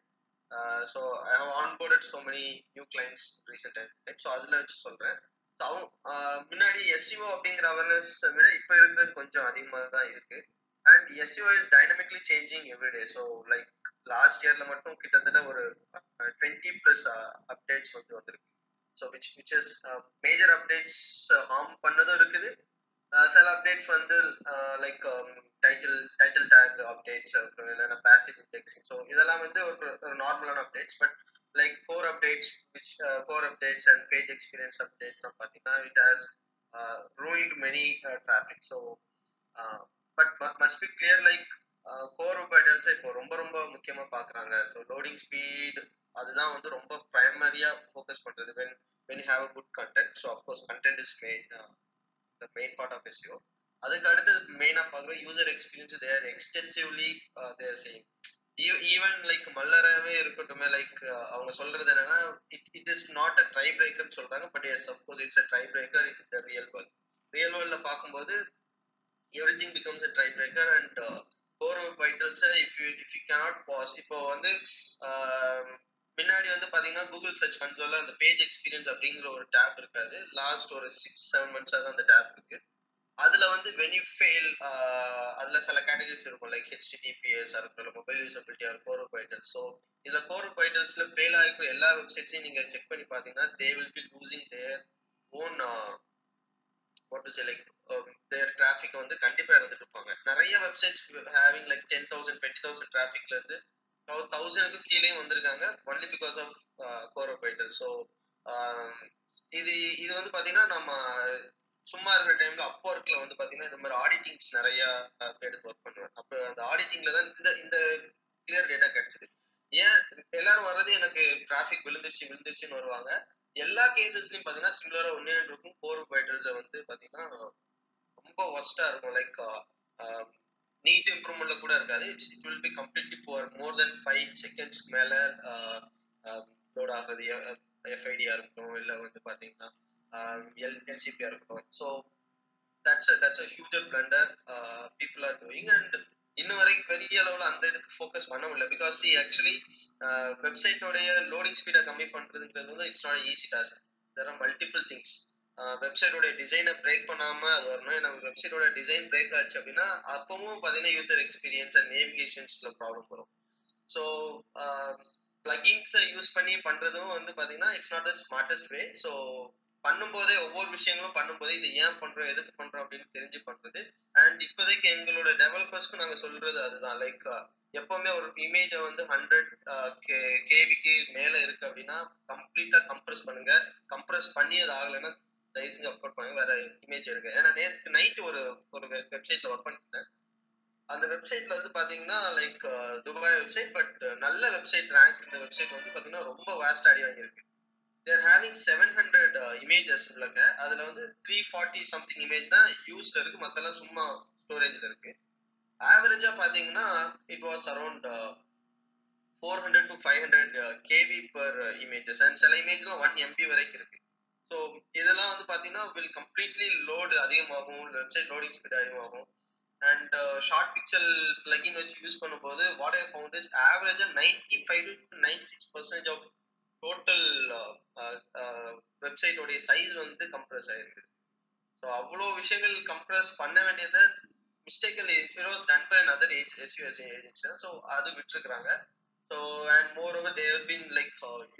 [SPEAKER 2] so I have onboarded so many new clients recent time so அதில் வச்சு சொல்கிறேன் ஸோ அவங்க uh, முன்னாடி எஸ்சிஓ அப்படிங்கிற அவேர்னஸ் விட இப்போ இருக்கிறது கொஞ்சம் அதிகமாக தான் இருக்குது and SEO is dynamically changing everyday so like last இயர்ல மட்டும் கிட்டத்தட்ட ஒரு டுவெண்ட்டி ப்ளஸ் அப்டேட்ஸ் வந்து வந்திருக்கு. So which which is major updates harm பண்ணதும் இருக்குது. சில அப்டேட்ஸ் வந்து like title title tag updates இல்லைன்னா பேசிவ் இண்டெக்ஸிங் ஸோ இதெல்லாம் வந்து ஒரு ஒரு நார்மலான updates but like core updates which core updates and page experience அப்டேட்ஸ்லாம் பார்த்தீங்கன்னா it has ruined many traffic so but must be clear like core பைட்டல்ஸை இப்போ ரொம்ப ரொம்ப முக்கியமாக பார்க்குறாங்க ஸோ லோடிங் ஸ்பீட் அதுதான் வந்து ரொம்ப ப்ரைமரியாக ஃபோக்கஸ் பண்ணுறது when when have a good content so of course content is main the main part of SU அதுக்கு அடுத்து மெயினாக பார்க்குற user experience there extensively there same even like மல்லராகவே இருக்கட்டுமே லைக் அவங்க சொல்றது என்னன்னா it it is not a tie பிரேக்கர்னு சொல்றாங்க but yes suppose it's a tie breaker in the real world real வேர்ல்டில் பார்க்கும்போது every becomes a tie breaker and core வைட்டல்ஸை if you if you cannot pass இப்போ வந்து um, முன்னாடி வந்து பார்த்தீங்கன்னா Google search கன்சோலில் அந்த page experience அப்படிங்கிற ஒரு டேப் இருக்காது. லாஸ்ட் ஒரு சிக்ஸ் செவன் மந்த்ஸாக தான் அந்த டேப் இருக்கு. அதில் வந்து வென் யூ ஃபெயில் அதில் சில கேட்டகரிஸ் இருக்கும் லைக் ஹெச்டிடிபிஎஸ் இருக்கட்டும் மொபைல் யூசபிலிட்டியாக ஆர் கோர் பைட்டல்ஸ் ஸோ இதில் கோர் பைட்டல்ஸ்ல ஃபெயில் ஆகிருக்கும் எல்லா வெப்சைட்ஸையும் நீங்கள் செக் பண்ணி பார்த்தீங்கன்னா they will be losing their own what to say like Um, their traffic வந்து கண்டிப்பா இருந்துட்டு இருப்பாங்க நிறைய websites having like ten thousand twenty thousand டிராஃபிக்ல இருந்து தௌசண்ட்க்கு கீழே வந்திருக்காங்க. ஒன்லி பிகாஸ் ஆஃப் கோரோபைட்டர் ஸோ இது இது வந்து பாத்தீங்கன்னா நம்ம சும்மா இருக்கிற டைம்ல அப்போ ஒர்க்ல வந்து பாத்தீங்கன்னா இந்த மாதிரி ஆடிட்டிங்ஸ் நிறைய uh, எடுத்து ஒர்க் பண்ணுவேன். அப்போ அந்த ஆடிட்டிங்ல தான் இந்த இந்த கிளியர் டேட்டா கிடைச்சது. ஏன்? எல்லாரும் வர்றது எனக்கு டிராஃபிக் விழுந்துருச்சு விழுந்துருச்சுன்னு வருவாங்க. எல்லா கேசஸ்லயும் பாத்தீங்கன்னா சிமிலரா ஒன்னே இருக்கும். கோர் வந்து பாத்தீங்கன்னா ரொம்ப ஒஸ்டா இருக்கும். லைக் நீட் இம்ப்ரூவ்மெண்ட்ல கூட இருக்காது. It's it will be completely poor more than five seconds மேல uh, um, லோட் ஆகுது. எஃப்ஐடியா uh, இருக்கட்டும் இல்ல வந்து பாத்தீங்கன்னா um, எல் எல்சிபியா இருக்கட்டும். So that's that's a huger blunder people are doing and இன்ன வரைக்கும் பெரிய அளவுல அந்த இதுக்கு ஃபோக்கஸ் பண்ண முடியல. பிகாஸ் சி ஆக்சுவலி வெப்சைட்டோடைய லோடிங் ஸ்பீடை கம்மி பண்றதுன்றது வந்து it's not easy task there are multiple things வெப்சைட்டோட டிசைனை பிரேக் பண்ணாம அது வரணும். ஏன்னா வெப்சைட்டோட டிசைன் பிரேக் ஆச்சு அப்படின்னா அப்பவும் பார்த்தீங்கன்னா யூசர் எக்ஸ்பீரியன்ஸ் அண்ட் நேவிகேஷன்ஸ்ல ப்ராப்ளம் வரும். ஸோ பிளகிங்ஸை யூஸ் பண்ணி பண்றதும் வந்து பார்த்தீங்கன்னா it's not the smartest way so பண்ணும்போதே ஒவ்வொரு விஷயங்களும் பண்ணும்போதே இது ஏன் பண்றோம் எதுக்கு பண்றோம் அப்படின்னு தெரிஞ்சு பண்றது. அண்ட் இப்போதைக்கு எங்களோட டெவலப்பர்ஸ்க்கு நாங்கள் சொல்றது அதுதான். லைக் எப்பவுமே ஒரு இமேஜை வந்து ஹண்ட்ரட் கேவிக்கு மேல இருக்கு அப்படின்னா கம்ப்ளீட்டா கம்ப்ரஸ் பண்ணுங்க. கம்ப்ரஸ் பண்ணி அது ஆகலைன்னா தயவுசெஞ்சு அப்லோட் பண்ணுங்க வேற இமேஜ் எடுங்க. ஏன்னா நேற்று நைட் ஒரு ஒரு வெப்சைட்ல ஒர்க் பண்ணிட்டேன் அந்த வெப்சைட்ல வந்து பாத்தீங்கன்னா லைக் துபாய் வெப்சைட் பட் நல்ல வெப்சைட் ரேங்க் இந்த வெப்சைட் வந்து பாத்தீங்கன்னா ரொம்ப வாஸ்ட் அடி வாங்கியிருக்கு. They're having seven hundred images உள்ளங்க. அதுல வந்து த்ரீ ஃபார்ட்டி சம்திங் இமேஜ் தான் யூஸ்ல இருக்கு. மத்தெல்லாம் சும்மா ஸ்டோரேஜ்ல இருக்கு. ஆவரேஜா பாத்தீங்கன்னா it was around four hundred to five hundred KB per images and சில இமேஜ்லாம் ஒன் எம்பி வரைக்கும் இருக்கு. ஸோ இதெல்லாம் வந்து பாத்தீங்கன்னா வில் கம்ப்ளீட்லி லோடு அதிகமாகும் வெப்சைட் லோடிங் ஸ்பீட் அதிகமாகும். அண்ட் ஷார்ட் பிக்சல் பிளகின் வச்சு யூஸ் பண்ணும்போது வாட் ஐ ஃபவுண்ட் இஸ் ஆவரேஜா ninety five to ninety six percentage of total வெப்சைட்டோடைய size வந்து கம்ப்ரஸ் ஆயிருக்கு. ஸோ அவ்வளோ விஷயங்கள் கம்ப்ரஸ் பண்ண வேண்டியதை மிஸ்டேக்கல் it was done by other age SEOs agency so அது விட்டுருக்குறாங்க. So and moreover they've been like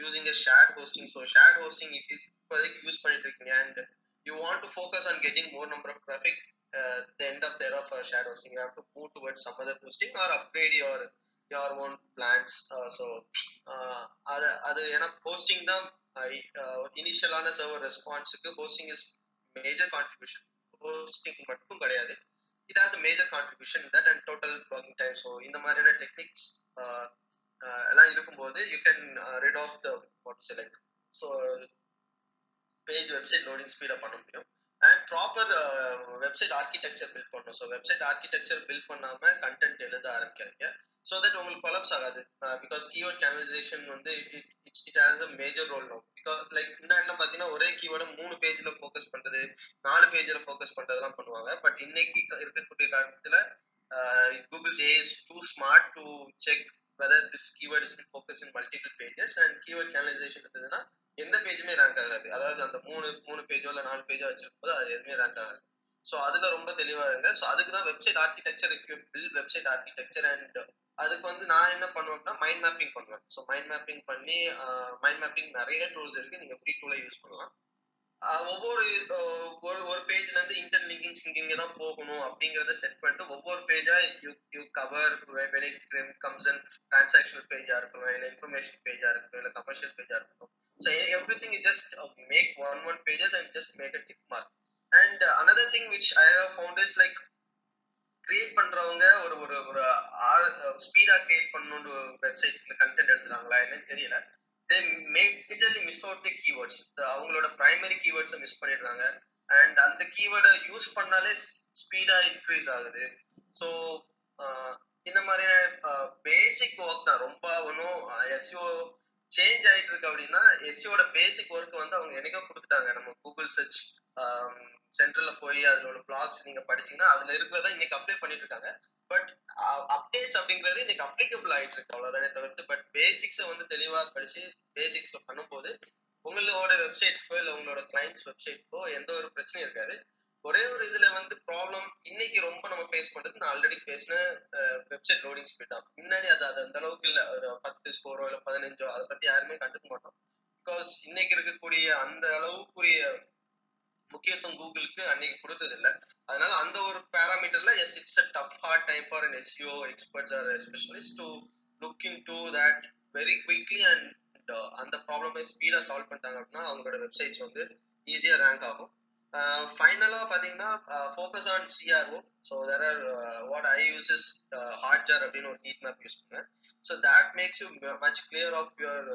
[SPEAKER 2] using a share hosting so share hosting it is இப்போதைக்கு use பண்ணிட்டு இருக்கீங்க. And you want to focus on getting more number of traffic the end of their of share hosting you have to move towards some other posting or upgrade your your own plans so அது அது ஏன்னா hosting தான் இனிஷியலான server ரெஸ்பான்ஸுக்கு hosting is major contribution hosting மட்டும் கிடையாது. It has a major contribution that and total working time so இந்த மாதிரியான techniques எல்லாம் இருக்கும்போது you can rid of the what select so page website loading ஸ்பீடாக பண்ண முடியும். And proper website architecture build பண்ணணும். ஸோ வெப்சைட் ஆர்கிடெக்சர் பில்ட் பண்ணாம content எழுத ஆரம்பிக்காதீங்க. ஸோ தட் உங்களுக்கு கொலப்ஸ் ஆகாது. பிகாஸ் கீவேர்ட் கேனலைசேஷன் வந்து it it's it has a major role no because like முன்னாடிலாம் பார்த்தீங்கன்னா ஒரே கீவேர்டை மூணு பேஜில் ஃபோக்கஸ் பண்ணுறது நாலு பேஜில் ஃபோக்கஸ் பண்ணுறதுலாம் பண்ணுவாங்க. பட் இன்னைக்கு இருக்கக்கூடிய காலத்தில் Google's as too smart to check whether this keyword is focus in multiple pages and keyword canalization இருந்ததுன்னா எந்த பேஜுமே ரேங்க் ஆகாது. அதாவது அந்த மூணு மூணு பேஜோ இல்லை நாலு பேஜோ வச்சிருக்கும் போது அது எதுவுமே ரேங்க் ஆகாது. ஸோ அதுல ரொம்ப தெளிவா இருங்க. ஸோ அதுக்கு தான் website architecture if you build website architecture and அதுக்கு வந்து நான் என்ன பண்ணுவேன்னா மைண்ட் மேப்பிங் பண்ணுவேன். ஸோ மைண்ட் மேப்பிங் பண்ணி மைண்ட் மேப்பிங் நிறைய டூல்ஸ் இருக்கு. நீங்க ஃப்ரீ டூலை யூஸ் பண்ணலாம். ஒவ்வொரு ஒரு ஒரு பேஜ்ல இருந்து இன்டர் லிங்கிங் சிங்கிங் தான் போகணும் அப்படிங்கறத செட் பண்ணிட்டு ஒவ்வொரு பேஜா you you cover very comes and transactional பேஜா இருக்கணும் இல்லை இன்ஃபர்மேஷன் பேஜா இருக்கணும் இல்லை கமர்ஷியல் பேஜா இருக்கணும் so just uh, just make one one pages just just make a mark. Mark and uh, another thing which I have found is like create பண்றவங்க ஒரு ஒரு ஒரு ஸ்பீடா கிரியேட் uh, பண்ணணும்னு வெப்சைட்ல கண்டென்ட் எடுத்துறாங்களா என்னன்னு தெரியல. They majorly miss out the keywords அவங்களோட பிரைமரி கீவேர்ட்ஸை மிஸ் பண்ணிடுறாங்க. அண்ட் அந்த கீவேர்டை யூஸ் பண்ணாலே ஸ்பீடா இன்க்ரீஸ் ஆகுது. ஸோ uh, இந்த மாதிரியான பேசிக் ஒர்க் தான். ரொம்ப ஒன்றும் எஸ்ஓ சேஞ்ச் ஆயிட்டு இருக்கு அப்படின்னா எஸ்சியோட பேசிக் ஒர்க் வந்து அவங்க என்னைக்கோ கொடுத்துட்டாங்க. நம்ம கூகுள் சர்ச் சென்டர்ல போய் அதுல பிளாக்ஸ் நீங்க படிச்சீங்கன்னா அதுல இருக்கிறத இன்னைக்கு அப்ளை பண்ணிட்டு இருக்காங்க. பட் அப்டேட்ஸ் அப்படிங்கிறது இன்னைக்கு அப்ளிகபிள் ஆயிட்டு இருக்கு. அவ்வளவுதானே தவிர்த்து பட் பேசிக்ஸை வந்து தெளிவா படிச்சு பேசிக்ஸ்ல பண்ணும்போது உங்களோட வெப்சைட்ஸ்க்கோ இல்லை உங்களோட கிளைண்ட்ஸ் வெப்சைட்க்கோ எந்த ஒரு பிரச்சனையும் இருக்காது. ஒரே ஒரு இதுல வந்து ப்ராப்ளம் இன்னைக்கு ரொம்ப நம்ம ஃபேஸ் பண்றது நான் ஆல்ரெடி பேசின வெப்சைட் லோடிங் ஸ்பீட் தான். முன்னாடி அது அது அந்த அளவுக்கு இல்லை. ஒரு பத்து ஸ்கோரோ இல்லை பதினஞ்சோ அதை பத்தி யாருமே கண்டுக்க மாட்டோம். பிகாஸ் இன்னைக்கு இருக்கக்கூடிய அந்த அளவுக்குரிய முக்கியத்துவம் கூகுளுக்கு அன்னைக்கு கொடுத்தது இல்லை அதனால அந்த ஒரு பேராமீட்டர்ல yes it's a tough hard time for an SEO experts or specialist to look into that very quickly and அந்த ப்ராப்ளமே ஸ்பீடா சால்வ் பண்ணிட்டாங்க அப்படின்னா அவங்களோட வெப்சைட்ஸ் வந்து ஈஸியா ரேங்க் ஆகும். ஃபைனலா பாத்தீங்கன்னா focus on CRO so there are what I use is Hotjar அப்படின்னு ஒரு ஹீட் மேப் யூஸ் பண்ணேன் so that makes you much clear of your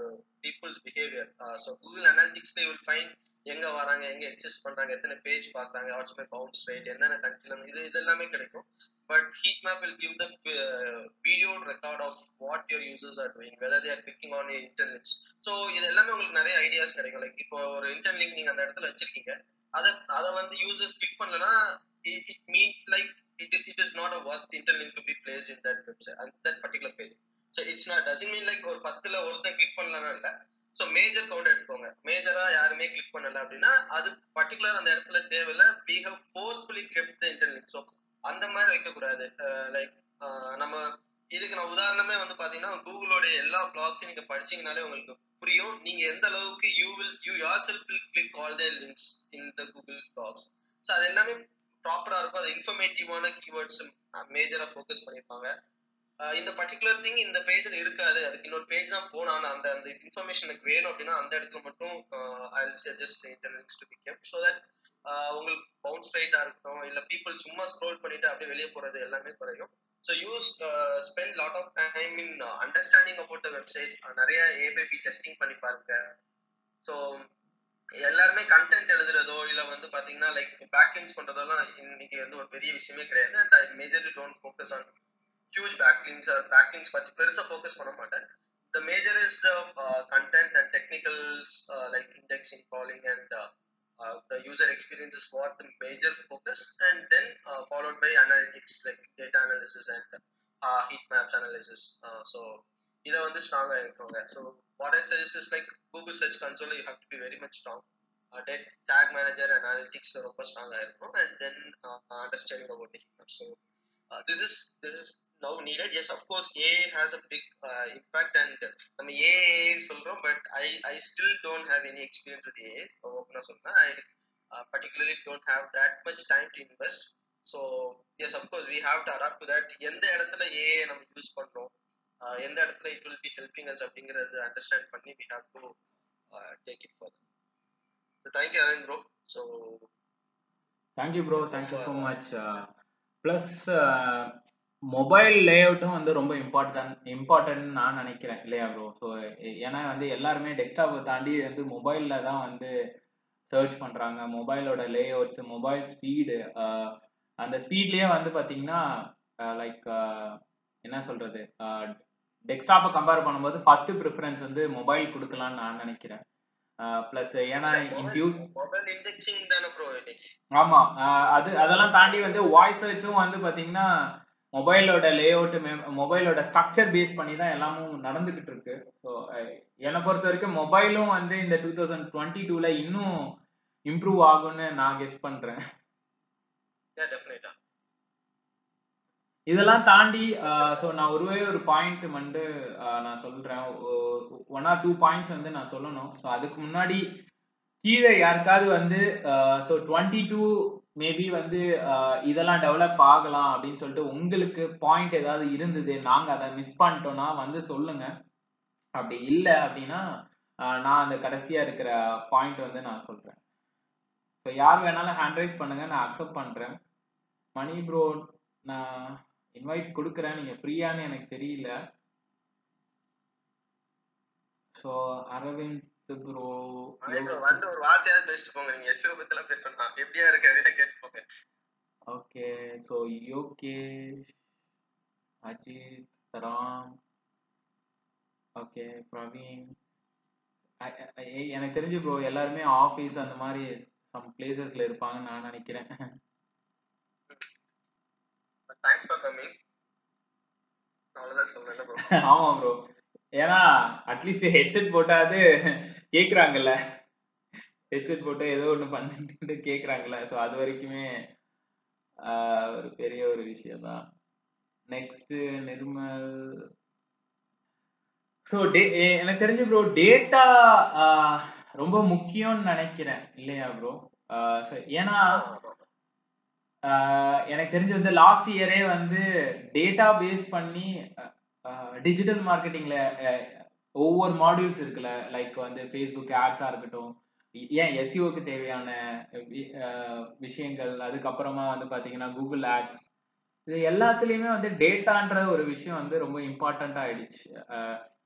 [SPEAKER 2] people's behaviour so Google அனாலிட்டிக்ஸ்ல will fine எங்க வராங்க எங்க எக்ஸஸ் பண்றாங்க எத்தனை பேஜ் பாக்குறாங்க வாட்ஸ் மை பவுன்ஸ் ரேட் என்னென்ன கண்ட்ரில இது இது எல்லாமே கிடைக்கும். But heat map will give the video record of what your users are doing whether they are clicking on internets so இது எல்லாமே உங்களுக்கு நிறைய ஐடியாஸ் கிடைக்கும். லைக் இப்போ ஒரு இன்டர்லிங்க் நீங்க அந்த இடத்துல வச்சிருக்கீங்க அதை அதை வந்து யூசர்ஸ் கிளிக் பண்ணலன்னா it means like it, it is not a worth interlink to be placed in that website and that particular page. So it's not doesn't mean like ஒரு பத்துல ஒருத்தன் கிளிக் பண்ணலன்னா இல்ல. ஸோ மேஜர் கவுண்ட் எடுத்துக்கோங்க. மேஜரா யாருமே click பண்ணல அப்படின்னா அது பர்டிகுலர் அந்த இடத்துல தேவையில்ல. We have forcefully kept the interlink so அந்த மாதிரி வைக்கக்கூடாது. Uh, லைக் uh, நம்ம இதுக்கு நான் உதாரணமே வந்து பாத்தீங்கன்னா கூகுளோட எல்லா பிளாக்ஸையும் நீங்க படிச்சீங்கனாலே உங்களுக்கு புரியும். நீங்க எந்த அளவுக்கு you will you yourself will click all the links in the Google blogs so அது எல்லாமே ப்ராப்பரா இருக்கும். அது இன்ஃபர்மேட்டிவான கீவேர்ட்ஸ் மேஜரா ஃபோக்கஸ் பண்ணிருப்பாங்க இந்த பர்டிகுலர் திங் இந்த பேஜ்ல இருக்காது. அதுக்கு இன்னொரு பேஜ் தான் போனா அந்த அந்த இன்ஃபர்மேஷன் எனக்கு வேணும் அப்படின்னா அந்த இடத்துல மட்டும் I suggest internets to be so that உங்களுக்கு பவுன்ஸ் ரேட்டா இருக்கட்டும் இல்ல பீப்புள் சும்மா ஸ்க்ரோல் பண்ணிட்டு அப்படியே வெளியே போறது எல்லாமே குறையும். So use spend lot of time in understanding about the website நிறைய ஏபிபி டெஸ்டிங் பண்ணி பாருங்க. ஸோ எல்லாருமே கண்டென்ட் எழுதுறதோ இல்லை வந்து பார்த்தீங்கன்னா லைக் பேக்லிங்ஸ் பண்றதெல்லாம் இன்னைக்கு வந்து ஒரு பெரிய விஷயமே கிடையாது. And I majorly don't focus on huge backlinks or backlinks பற்றி பெருசாக ஃபோக்கஸ் பண்ண மாட்டேன். The major is the content and technicals like indexing calling and uh, uh, the user experience is what the major focus and then uh, followed by analytics like data analysis and uh, heat maps analysis uh, so இதை வந்து ஸ்ட்ராங்கா இருக்குங்க so what I suggest is like Google search console you have to be very much strong that tag manager and analytics ரொம்ப ஸ்ட்ராங்கா இருக்கும் and then understanding about heat map so this is this is now needed yes of course uh has a big impact and நம்ம ஏ சொல்றோம் but I I still don't have any experience with uh ஓப்பனாக சொன்னா I particularly don't have that much time to invest so yes of course we have to adapt to that எந்த இடத்துல ஏ நம்ம use பண்றோம் எந்த இடத்துல it will be helping us அப்படிங்கறது understand பண்ணி we have to take it further thank you Arvind bro
[SPEAKER 1] so thank you bro thank you so much Plus mobile லேஅவுட்டும் வந்து ரொம்ப இம்பார்ட்டன்ட் இம்பார்ட்டன்ட் நான் நினைக்கிறேன். இல்லையா ப்ரோ ஸோ ஏன்னா வந்து எல்லாருமே டெஸ்க்டாப்பை தாண்டி வந்து மொபைலில் தான் வந்து சர்ச் பண்ணுறாங்க மொபைலோட லேஅவுட்ஸ் மொபைல் ஸ்பீடு அந்த ஸ்பீட்லேயே வந்து பார்த்தீங்கன்னா லைக் uh, uh, என்ன சொல்கிறது டெஸ்க்டாப்பை கம்பேர் பண்ணும்போது ஃபஸ்ட்டு ப்ரிஃபரன்ஸ் வந்து மொபைல் கொடுக்கலான்னு நான் நினைக்கிறேன். ப்ளஸ் ஏன்னா ஆமா அது அதெல்லாம் தாண்டி வந்து வாய்ஸ் சர்ச்சும் வந்து பாத்தீங்கன்னா மொபைலோட லேஅவுட் மொபைலோட ஸ்ட்ரக்சர் பேஸ் பண்ணி தான் எல்லாமும் நடந்துகிட்டு இருக்கு. ஸோ என்னை பொறுத்த வரைக்கும் மொபைலும் வந்து இந்த டூ தௌசண்ட் டுவெண்ட்டி டூல இன்னும் இம்ப்ரூவ் ஆகும்னு நான் கெஸ் பண்றேன். இதெல்லாம் தாண்டி ஸோ நான் ஒருவே ஒரு பாயிண்ட் வந்து நான் சொல்றேன். ஒன் ஆர் டூ பாயிண்ட்ஸ் வந்து நான் சொல்லணும். ஸோ அதுக்கு முன்னாடி கீழே யாருக்காவது வந்து ஸோ டுவெண்ட்டி டூ மேபி வந்து இதெல்லாம் டெவலப் ஆகலாம் அப்படின்னு சொல்லிட்டு உங்களுக்கு பாயிண்ட் ஏதாவது இருந்தது நாங்கள் அதை மிஸ் பண்ணிட்டோம்னா வந்து சொல்லுங்க. அப்படி இல்லை அப்படின்னா நான் அந்த கடைசியாக இருக்கிற பாயிண்ட் வந்து நான் சொல்கிறேன் ஸோ யார் வேணாலும் ஹேண்ட் ரைஸ் பண்ணுங்க நான் அக்செப்ட் பண்ணுறேன் மணி ப்ரோ நான் இன்வைட் கொடுக்குறேன். நீங்கள் ஃப்ரீயான்னு எனக்கு தெரியல. ஸோ அரவிந்த் ப்ரோ
[SPEAKER 2] வந்து ஒரு வார்த்தையாவது பேசிட்டு போங்க. நீங்க எஸ்ஓ பத்திலாம் பேசணும் எப்படியா இருக்கு கேட்டு போங்க.
[SPEAKER 1] Okay so Yogesh Ajith Ram okay Praveen. எனக்கு தெரிஞ்சு ப்ரோ எல்லாருமே ஆஃபீஸ் அந்த மாதிரி சம் பிளேசஸ்ல இருப்பாங்கன்னு நான் நினைக்கிறேன்.
[SPEAKER 2] தேங்க்ஸ் ஃபார் கமிங் அவ்வளவுதான் சொல்றேன் ப்ரோ
[SPEAKER 1] ஆமா ப்ரோ ஏன்னா அட்லீஸ்ட் ஹெட்செட் போட்டாது கேக்குறாங்கல்ல. ஹெட்செட் போட்டு ஏதோ ஒன்று பண்ணிட்டு கேக்குறாங்கல்ல. ஸோ அது வரைக்குமே ஒரு பெரிய ஒரு விஷயம் தான் நெக்ஸ்ட் நிர்மல். ஸோ டே எனக்கு தெரிஞ்சு ப்ரோ டேட்டா ரொம்ப முக்கியம்னு நினைக்கிறேன். இல்லையா ப்ரோ ஏன்னா எனக்கு தெரிஞ்சு வந்து லாஸ்ட் இயரே வந்து டேட்டா பேஸ் பண்ணி டிஜிட்டல் மார்க்கெட்டிங்கில் ஒவ்வொரு மாடியூல்ஸ் இருக்குல்ல லைக் வந்து ஃபேஸ்புக் ஆட்ஸாக இருக்கட்டும் ஏன் எஸ்இஓக்கு தேவையான விஷயங்கள் அதுக்கப்புறமா வந்து பார்த்தீங்கன்னா கூகுள் ஆட்ஸ் இது எல்லாத்துலேயுமே வந்து டேட்டான்ற ஒரு விஷயம் வந்து ரொம்ப இம்பார்ட்டண்ட்டாக ஆயிடுச்சு.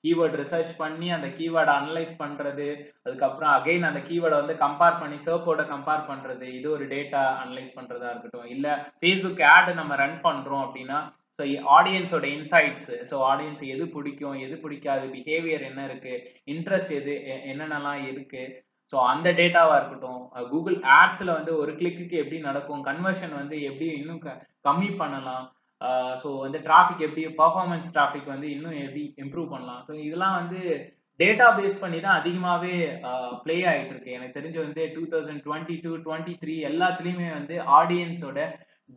[SPEAKER 1] கீவேர்டு ரிசர்ச் பண்ணி அந்த கீவேர்டை அனலைஸ் பண்ணுறது அதுக்கப்புறம் அகைன் அந்த கீவேர்டை வந்து கம்பேர் பண்ணி சர்ப்போட கம்பேர் பண்ணுறது இது ஒரு டேட்டா அனலைஸ் பண்ணுறதா இருக்கட்டும். இல்லை ஃபேஸ்புக் ஆடு நம்ம ரன் பண்ணுறோம் அப்படின்னா ஸோ ஆடியன்ஸோட இன்சைட்ஸ் ஸோ ஆடியன்ஸ் எது பிடிக்கும் எது பிடிக்காது பிஹேவியர் என்ன இருக்குது இன்ட்ரெஸ்ட் எது எ- என்னென்னலாம் இருக்குது ஸோ அந்த டேட்டாவாக இருக்கட்டும். கூகுள் ஆட்ஸில் வந்து ஒரு கிளிக்கு எப்படி நடக்கும் கன்வர்ஷன் வந்து எப்படி இன்னும் க- கம்மி பண்ணலாம் ஸோ வந்து டிராஃபிக் எப்படி பர்ஃபார்மன்ஸ் டிராஃபிக் வந்து இன்னும் எப்படி இம்ப்ரூவ் பண்ணலாம். ஸோ இதெல்லாம் வந்து டேட்டா பேஸ் பண்ணி தான் அதிகமாகவே ப்ளே ஆகிட்டு இருக்கு. எனக்கு தெரிஞ்சு வந்து two thousand twenty two twenty three எல்லாத்துலேயுமே வந்து ஆடியன்ஸோட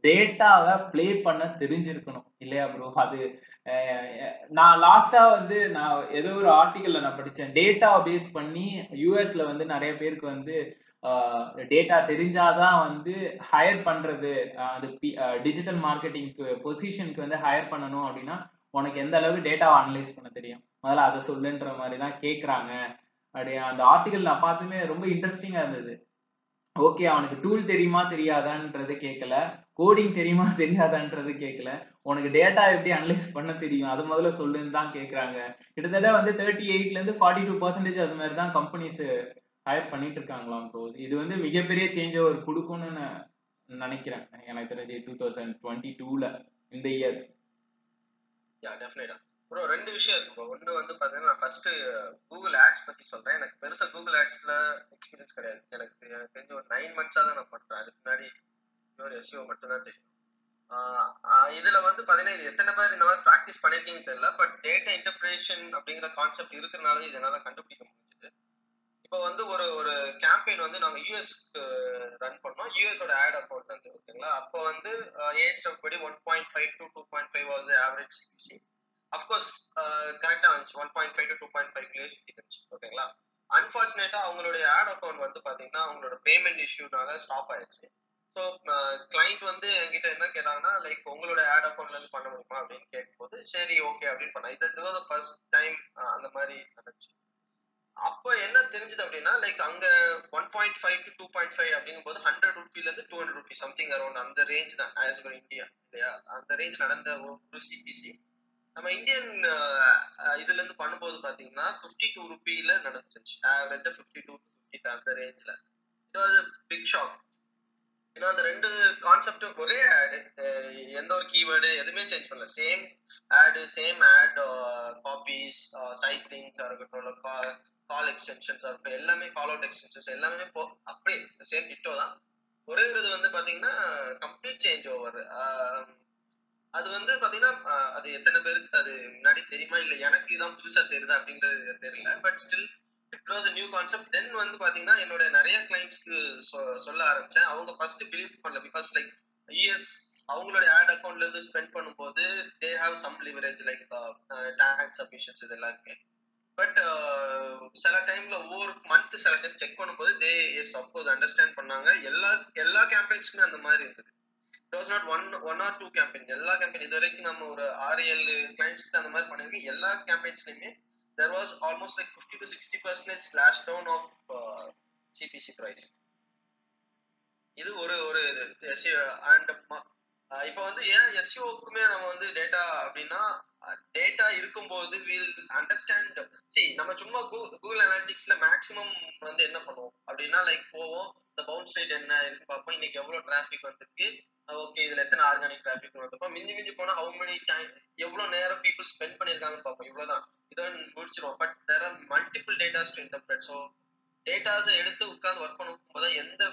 [SPEAKER 1] டேட்டாவை ப்ளே பண்ண தெரிஞ்சிருக்கணும். இல்லையா ப்ரோ அது நான் லாஸ்ட்டாக வந்து நான் ஏதோ ஒரு ஆர்டிக்கலில் நான் படித்தேன் டேட்டா பேஸ் பண்ணி யூஎஸில் வந்து நிறைய பேருக்கு வந்து டேட்டா தெரிஞ்சாதான் வந்து ஹையர் பண்ணுறது அந்த அது டிஜிட்டல் மார்க்கெட்டிங்க்கு பொசிஷனுக்கு வந்து ஹையர் பண்ணணும் அப்படின்னா உனக்கு எந்த அளவுக்கு டேட்டாவை அனலைஸ் பண்ண தெரியும்? முதல்ல அதை சொல்லுன்ற மாதிரி தான் கேட்குறாங்க அப்படி அந்த ஆர்டிகல் நான் பார்த்துமே ரொம்ப இன்ட்ரெஸ்டிங்காக இருந்தது. ஓகே அவனுக்கு டூல் தெரியுமா தெரியாதான்றது கேட்கல கோடிங் தெரியுமா தெரியாதான்றது கேட்கல உனக்கு டேட்டா எப்படி அனலைஸ் பண்ண தெரியும்? அது முதல்ல சொல்லுன்னு தான் கேட்குறாங்க கிட்டத்தட்ட வந்து தேர்ட்டி எயிட்லேருந்து ஃபார்ட்டி டூ பர்சன்டேஜ் அது மாதிரி தான் கம்பெனிஸ் ஹையர் பண்ணிட்டு இருக்காங்களாம் ப்ரோ இது வந்து மிகப்பெரிய சேஞ்ச் ஒரு கொடுக்கும்னு நான் நினைக்கிறேன். எனக்கு தெரிஞ்சு டூ தௌசண்ட் டுவெண்ட்டி டூவில் இந்த இயர்
[SPEAKER 2] யா ப்ரோ ரெண்டு விஷயம் இருக்கு ப்ரோ ஒன்று வந்து பார்த்தீங்கன்னா நான் ஃபர்ஸ்ட் கூகுள் ஆட்ஸ் பற்றி சொல்கிறேன் எனக்கு பெருசாக கூகுள் ஆட்ஸில் எக்ஸ்பீரியன்ஸ் கிடையாது. எனக்கு எனக்கு தெரிஞ்ச ஒரு நைன் மந்த்ஸாக தான் நான் பண்ணுறேன் அதுக்கு முன்னாடி ஒரு எஸ்இஓ மட்டும் தான் தெரியும் இதில் இதுல வந்து பாத்தீங்கன்னா இது எத்தனை பேர் இந்த மாதிரி ப்ராக்டிஸ் பண்ணிருக்கீங்கன்னு தெரியல. பட் டேட்டா இன்டர்பிரேஷன் அப்படிங்கிற கான்செப்ட் இருக்கிறனால தான் இதனால கண்டுபிடிக்க முடியும் இப்போ வந்து ஒரு ஒரு கேம்பெயின் வந்து நாங்க யூஎஸ்க்கு ரன் பண்ணோம். யூஎஸோட ஆட் அக்கௌண்ட் வந்து ஓகேங்களா? அப்போ வந்து ஏஜ் படி one point five to two point five was average CPC of course கரெக்டாக வந்துச்சு one point five to two point five kilo சுற்றி இருந்துச்சு ஓகேங்களா? அன்பார்ச்சுனேட்டா அவங்களுடைய ஆட் அக்கௌண்ட் வந்து பாத்தீங்கன்னா அவங்களோட பேமெண்ட் இஷ்யூனால ஸ்டாப் ஆயிடுச்சு. ஸோ கிளைண்ட் வந்து என்கிட்ட என்ன கேட்டாங்கன்னா லைக் உங்களோட ஆட் அக்கௌண்ட்ல இருந்து பண்ண முடியுமா அப்படின்னு கேட்கும்போது சரி ஓகே அப்படின்னு பண்ண இது ஃபர்ஸ்ட் டைம் அந்த மாதிரி நடந்துச்சு. அப்போ என்ன தெரிஞ்சது அப்படின்னா லைக் அங்க one point five to two point five அப்படிங்கும்போது ஹண்ட்ரட் ருபீல இருந்து two hundred rupee something around அந்த ரேஞ்ச் தான். ஆஸ் பர் இந்தியா இல்லையா? அந்த ரேஞ்ச் நடந்த ஒரு சிபிசி நம்ம இந்தியன் இதுல இருந்து பண்ணும்போது பாத்தீங்கன்னா ஃபிஃப்டி டூ ருபியில நடந்துச்சு ஆவரேஜா ஃபிஃப்டி டூ ஃபிஃப்டி அந்த ரேஞ்ச்ல இது வந்து பிக் ஷாக் ஏன்னா அந்த ரெண்டு கான்செப்டும் ஒரே ஆடு எந்த ஒரு கீவேர்டு எதுவுமே சேஞ்ச் பண்ணல. சேம் ஆடு சேம் ஆட் காப்பீஸ் சைட் இருக்கட்டும் இல்லை கால் எக்ஸ்டென்ஷன்ஸ் இருக்கட்டும் எல்லாமே கால் அவுட் எக்ஸ்டென்ஷன்ஸ் எல்லாமே போ அப்படியே சேம் டிட்டோ தான். ஒரே ஒரு இது வந்து பாத்தீங்கன்னா கம்ப்ளீட் சேஞ்ச் ஓவர் அது வந்து பாத்தீங்கன்னா அது எத்தனை பேருக்கு அது முன்னாடி தெரியுமா இல்ல எனக்கு இதான் புதுசா தெரியுது அப்படின்றது தெரியல. But still it was new concept then வந்து பாத்தீங்கன்னா என்னோட நிறைய கிளைண்ட்ஸ்க்கு சொல்ல ஆரம்பிச்சேன். அவங்க ஃபர்ஸ்ட் பிலீவ் பண்ணல. பிகாஸ் லைக் இஎஸ் அவங்களோட ஆட் அக்கௌண்ட்ல இருந்து ஸ்பெண்ட் பண்ணும்போது they have some leverage like tax submissions இது எல்லாருமே பட் டைம்ல ஒவ்வொரு மந்த் சில டைம் செக் பண்ணும்போது தே இஸ் சப்போஸ் அண்டர்ஸ்டாண்ட் பண்ணாங்க. எல்லா எல்லா கேம்பெயின்ஸுமே அந்த மாதிரி இருந்தது. It was not one one or two campaign எல்லா கேம்பெயின் இது வரைக்கும் நம்ம ஒரு ஆறு ஏழு கிளைண்ட்ஸ்க்கு அந்த மாதிரி பண்ணிருக்கோம் எல்லா கேம்பெயின்ஸ்லயுமே there was almost like fifty to sixty percentage slash down of CPC price இது ஒரு ஒரு இது. எஸ்இ அண்ட் இப்போ வந்து ஏன் எஸ்இஓக்குமே நம்ம வந்து டேட்டா அப்படின்னா டேட்டா இருக்கும்போது வில் அண்டர்ஸ்டாண்ட் சி நம்ம சும்மா கூகுள் அனாலிட்டிக்ஸ்ல மேக்ஸிமம் வந்து என்ன பண்ணுவோம்? அப்படின்னா லைக் போவோம். இந்த பவுன்ஸ் ரேட் என்ன இருக்கு பார்ப்போம். இன்னைக்கு எவ்வளோ டிராஃபிக் வந்திருக்கு? ஓகே இதுல எத்தனை ஆர்கானிக் டிராஃபிக் வந்திருப்போம் மிஞ்சி மிஞ்சி போனா ஹவு மெனி டைம் எவ்வளவு நேரம் பீப்புள் ஸ்பெண்ட் பண்ணிருக்காங்கன்னு பார்ப்போம். இவ்வளவுதான். இதை முடிச்சிருவோம். But there are multiple datas to interpret so டேட்டாஸை எடுத்து உட்காந்து ஒர்க் பண்ணும்போது எந்த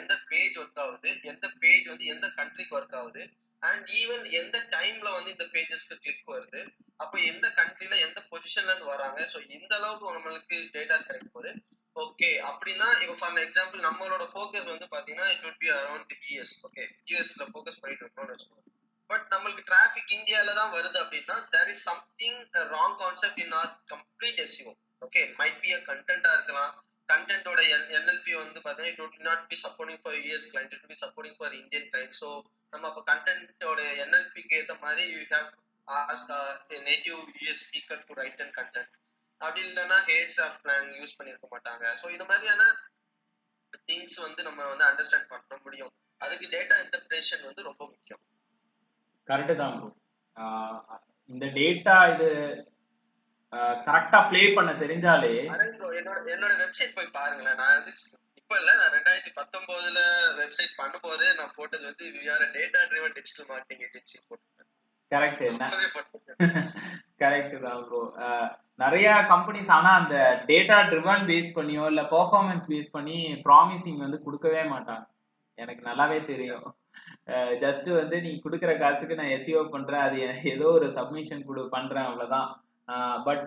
[SPEAKER 2] எந்த பேஜ் ஒர்க் ஆகுது? எந்த பேஜ் வந்து எந்த கண்ட்ரிக்கு ஒர்க் ஆகுது? அண்ட் ஈவன் எந்த டைம்ல வந்து இந்த பேஜஸ்க்கு கிளிக் வருது அப்போ எந்த கண்ட்ரில எந்த பொசிஷன்ல இருந்து வராங்க ஸோ இந்த அளவுக்கு நம்மளுக்கு டேட்டாஸ் கிடைக்க போகுது. ஓகே அப்படின்னா இப்போ ஃபார் எக்ஸாம்பிள் நம்மளோட ஃபோக்கஸ் வந்து பாத்தீங்கன்னா it would be around US okay யூஎஸ்ல ஃபோக்கஸ் பண்ணிட்டு இருக்கோம்னு வச்சுக்கோங்க. பட் நம்மளுக்கு டிராஃபிக் இந்தியால தான் வருது அப்படின்னா there is something wrong concept in or complete SEO okay might be a கண்டென்ட்டா இருக்கலாம். கண்டென்ட்டோட என்எல்பி வந்து பார்த்தீங்கன்னா it would not be supporting for US client it be supporting for Indian client so நம்ம அப்போ கண்டென்ட்டோட என்எல்பிக்கு ஏற்ற மாதிரி you have ask native US speaker to write and content அப்படி இல்லைன்னா ஹேட்ஸ் ஆஃப் பிளான் யூஸ் பண்ணியிருக்க மாட்டாங்க. ஸோ இது மாதிரியான திங்ஸ் வந்து நம்ம வந்து அண்டர்ஸ்டாண்ட் பண்ண முடியும். அதுக்கு டேட்டா இன்டர்பிரேஷன் வந்து ரொம்ப முக்கியம்.
[SPEAKER 1] கரெக்டு தான் இந்த டேட்டா இது கரெக்டா ப்ளே பண்ண தெரிஞ்சாலே
[SPEAKER 2] என்னோட என்னோட வெப்சைட் போய் பாருங்களேன். நான் வந்து இப்ப இல்ல நான் ரெண்டாயிரத்தி பத்தொன்பதுல வெப்சைட் பண்ணும்போது நான் போட்டது வந்து we are data driven digital marketing agency போட்டேன்
[SPEAKER 1] கரெக்ட் கரெக்ட் தான் ப்ரோ நிறைய கம்பெனிஸ் ஆனா அந்த டேட்டா ட்ரிவன் பேஸ் பண்ணியோ இல்ல பெர்ஃபார்மன்ஸ் பேஸ் பண்ணி ப்ராமிசிங் வந்து கொடுக்கவே மாட்டாங்க. எனக்கு நல்லாவே தெரியும். ஜஸ்ட் வந்து நீ கொடுக்குற காசுக்கு நான் எஸ்இஓ பண்றேன் அது ஏதோ ஒரு சப்மிஷன் கொடு பண்றேன் அவ்வளவுதான். பட்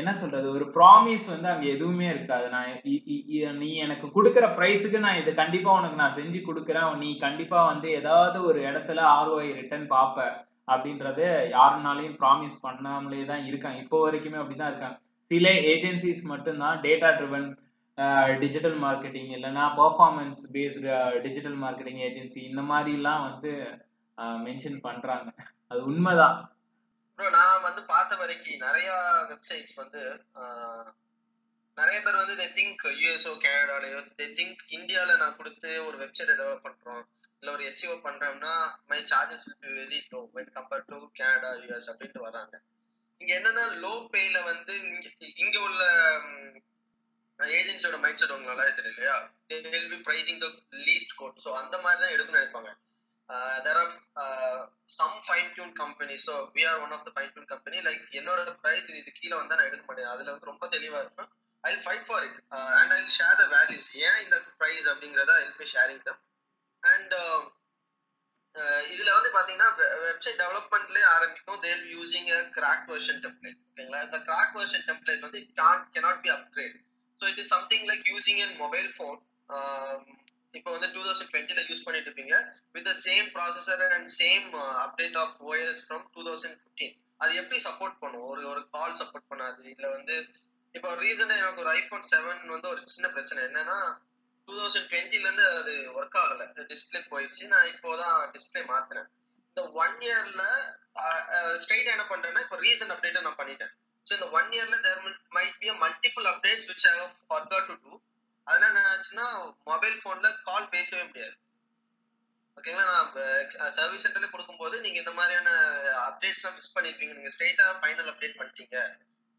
[SPEAKER 1] என்ன சொல்றது? ஒரு ப்ராமிஸ் வந்து அங்க எதுவுமே இருக்காது. நான் நீ எனக்கு கொடுக்குற ப்ரைஸுக்கு நான் இது கண்டிப்பா உனக்கு நான் செஞ்சு கொடுக்குறேன். நீ கண்டிப்பா வந்து ஏதாவது ஒரு இடத்துல ஆர்ஓஐ ரிட்டர்ன் பார்ப்ப அப்படின்றது யாருனாலையும் ப்ராமிஸ் பண்ணாமலே தான் இருக்காங்க. இப்போ வரைக்குமே அப்படிதான் இருக்காங்க. சில ஏஜென்சிஸ் மட்டும்தான் டேட்டா ட்ரிவன் டிஜிட்டல் மார்க்கெட்டிங் இல்லைன்னா performance based digital marketing agency இந்த மாதிரிலாம் வந்து மென்ஷன் பண்ணுறாங்க அது உண்மைதான்.
[SPEAKER 2] ப்ரோ நான் வந்து பார்த்த வரைக்கும் நிறைய வெப்சைட்ஸ் வந்து ஆஹ், நிறைய பேர் வந்து தே திங்க் யூஎஸ்ஓ கனடாலயோ தே திங்க் இந்தியால நான் கொடுத்து ஒரு வெப்சைட் டெவலப் பண்றோம். இல்லை ஒரு எஸ்இஓ பண்றோம்னா my charges will be very low when compare to Canada US அப்படின்ட்டு வராங்க இங்க என்னன்னா லோ பேல வந்து இங்க இங்கே உள்ள ஏஜென்சியோட மைண்ட் செட் உங்களுக்கு தெரியலையா தெரியும் இல்லையா? They will be pricing the least quote so அந்த மாதிரி தான் எடுக்கணும்னு நினைப்பாங்க. There are some fine tune company so we are one of the fine tune company like என்னோட ப்ரைஸ் இது கீழே வந்தால் நான் எடுக்க மாட்டேன் அதில் வந்து ரொம்ப தெளிவாக இருக்கும். I fight for it and I share the values ஏன் இந்த ப்ரைஸ் அப்படிங்கிறத I be sharing them and இதுல வந்து பார்த்தீங்கன்னா வெப்சைட் டெவலப்மெண்ட்லேயே ஆரம்பிக்கும். They'll using a crack version template ஓகேங்களா? இந்த கிராக் வெர்ஷன் டெம்ப்ளேட் வந்து it can cannot be upgrade so it is something like using an mobile phone இப்போ வந்து டூ தௌசண்ட் டுவெண்ட்டில யூஸ் பண்ணிட்டு இருப்பீங்க. With the same processor and same update of OS from two thousand fifteen அது எப்படி support பண்ணும்? ஒரு ஒரு கால் சப்போர்ட் பண்ணாது. இல்ல வந்து இப்போ ரீசெண்டாக எனக்கு ஒரு ஐஃபோன் செவன் வந்து ஒரு சின்ன பிரச்சனை. என்னன்னா டூ தௌசண்ட் டுவெண்ட்டிலேருந்து அது ஒர்க் ஆகல. டிஸ்பிளே போயிடுச்சு. நான் இப்போதான் டிஸ்பிளே மாத்தினேன் இந்த ஒன் இயர்ல ஸ்ட்ரைட்டா என்ன பண்றேன்னா இப்போ ரீசன்ட் அப்டேட்டை நான் பண்ணிட்டேன். ஸோ இந்த ஒன் இயர்ல there might be multiple updates which I have forgot to do அதெல்லாம் என்ன ஆச்சுன்னா மொபைல் போன்ல கால் பேசவே முடியாது. ஓகேங்களா நான் சர்வீஸ் சென்டர்ல கொடுக்கும்போது நீங்க இந்த மாதிரியான அப்டேட்ஸ்லாம் மிஸ் பண்ணிருப்பீங்க. நீங்க ஸ்ட்ரெயிட்டா ஃபைனல் அப்டேட் பண்ணிட்டீங்க.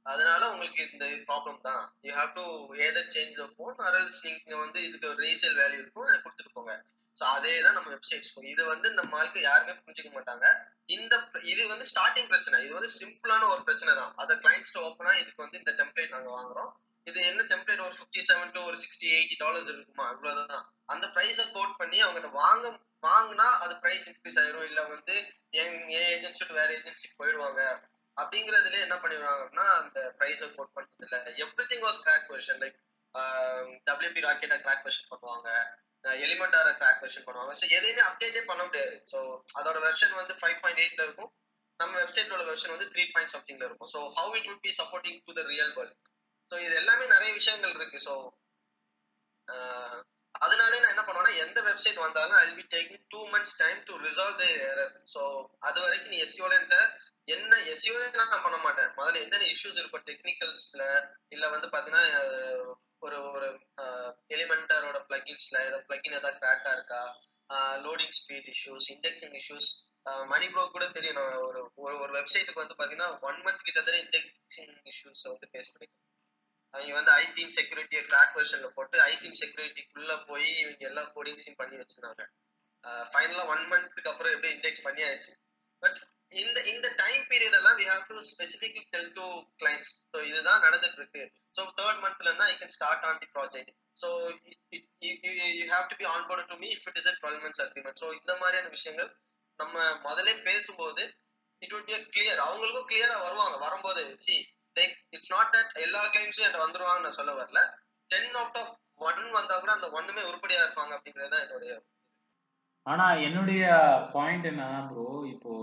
[SPEAKER 2] அதனால உங்களுக்கு இந்த ப்ராப்ளம் தான். You have to either change the phone or else நீங்க வந்து இதுக்கு ஒரு ரீசேல் வேல்யூ இருக்கும். அதை கொடுத்துட்டு போங்க. ஸோ அதே தான் நம்ம வெப்சைட்ஸ் இது வந்து நம்ம ஆளுக்கு யாருமே புரிஞ்சுக்க மாட்டாங்க. இந்த இது வந்து ஸ்டார்டிங் பிரச்சனை. இது வந்து சிம்பிளான ஒரு பிரச்சனை தான். அதை கிளைண்ட்ஸ்ட ஓப்பனா இதுக்கு வந்து இந்த டெம்ப்ளேட் நாங்கள் வாங்குறோம். இது என்ன டெம்ப்ளேட் ஒரு ஃபிஃப்டி செவன் டு ஒரு சிக்ஸ்டி எயிட்டி டாலர்ஸ் இருக்குமா? இவ்வளவுதான் அந்த ப்ரைஸை கோட் பண்ணி அவங்க வாங்க வாங்கினா அது ப்ரைஸ் இன்க்ரீஸ் ஆயிரும். இல்லை வந்து என் என் ஏஜென்சிட்டு வேற ஏஜென்சிக்கு போயிடுவாங்க. அப்படிங்கறதுல என்ன பண்ணிடுவாங்கன்னா அந்த ப்ரைஸை கோட் பண்றது இல்லை everything was crack version like WP ராக்கெட்டை கிராக் வெர்ஷன் பண்ணுவாங்க. எலிமெண்டார கிராக் வெர்ஷன் பண்ணுவாங்க. ஸோ எதையுமே அப்டேட்டே பண்ண முடியாது. ஸோ அதோட வெர்ஷன் வந்து ஃபைவ் பாயிண்ட் எயிட்ல இருக்கும். நம்ம வெப்சைட்டோட வெர்ஷன் வந்து த்ரீ பாயிண்ட் சம்திங்ல இருக்கும். So how it would be supporting to the real world so இது எல்லாமே நிறைய விஷயங்கள் இருக்கு. ஸோ அதனால நான் என்ன பண்ணுவேன்னா எந்த வெப்சைட் வந்தாலும் I be taking two months time to resolve the error so அது வரைக்கும் நீ எஸ்யூலன்ட்ட என்ன எஸ்யூ நான் பண்ண மாட்டேன். முதல்ல என்னென்ன இஷ்யூஸ் இருக்கும் டெக்னிக்கல்ஸ்ல இல்ல வந்து பாத்தீங்கன்னா ஒரு ஒரு எலிமெண்டரோட பிளகின்ஸ்ல ஏதாவது பிளகின் ஏதாவது கிராக்கா இருக்கா? Loading speed issues indexing issues Mani bro கூட தெரியும். ஒரு ஒரு ஒரு வெப்சைட்டுக்கு வந்து பாத்தீங்கன்னா ஒன் மந்த் கிட்டத்தட்ட இண்டெக்ஸிங் இஷ்யூஸ் வந்து ஃபேஸ் பண்ணிருக்கேன் அவங்க வந்து ஐ தீம் செக்யூரிட்டியை கிராக் வெர்ஷன்ல போட்டு ஐ தீம் செக்யூரிட்டிக்குள்ள போய் இவங்க எல்லா கோடிங்ஸையும் பண்ணி வச்சிருந்தாங்க. ஃபைனலா ஒன் மந்த்துக்கு அப்புறம் எப்படி இண்டெக்ஸ் பண்ணியாச்சு பட் இந்த இந்த டைம் பீரியட் எல்லாம் we have to specifically tell to clients so இதுதான் நடந்துட்டு இருக்கு ஸோ தேர்ட் மந்த்ல இருந்தா I can start on the project so you have to be on board to me if it is a twelve months agreement so இந்த மாதிரியான விஷயங்கள் நம்ம முதலே பேசும்போது இட் உட் பி கிளியர் அவங்களுக்கும் கிளியரா வருவாங்க. வரும்போது சி இட்ஸ் நாட் தட் எல்லா கிளைம்ஸும் என்கிட்ட வந்துருவாங்கன்னு நான் சொல்ல வரல. டென் அவுட் ஆஃப் ஒன் வந்தா கூட அந்த ஒண்ணுமே உருப்படியா இருப்பாங்க அப்படிங்கிறது தான் என்னுடைய
[SPEAKER 1] ஆனா என்னுடைய பாயிண்ட் என்னன்னா ப்ரோ இப்போ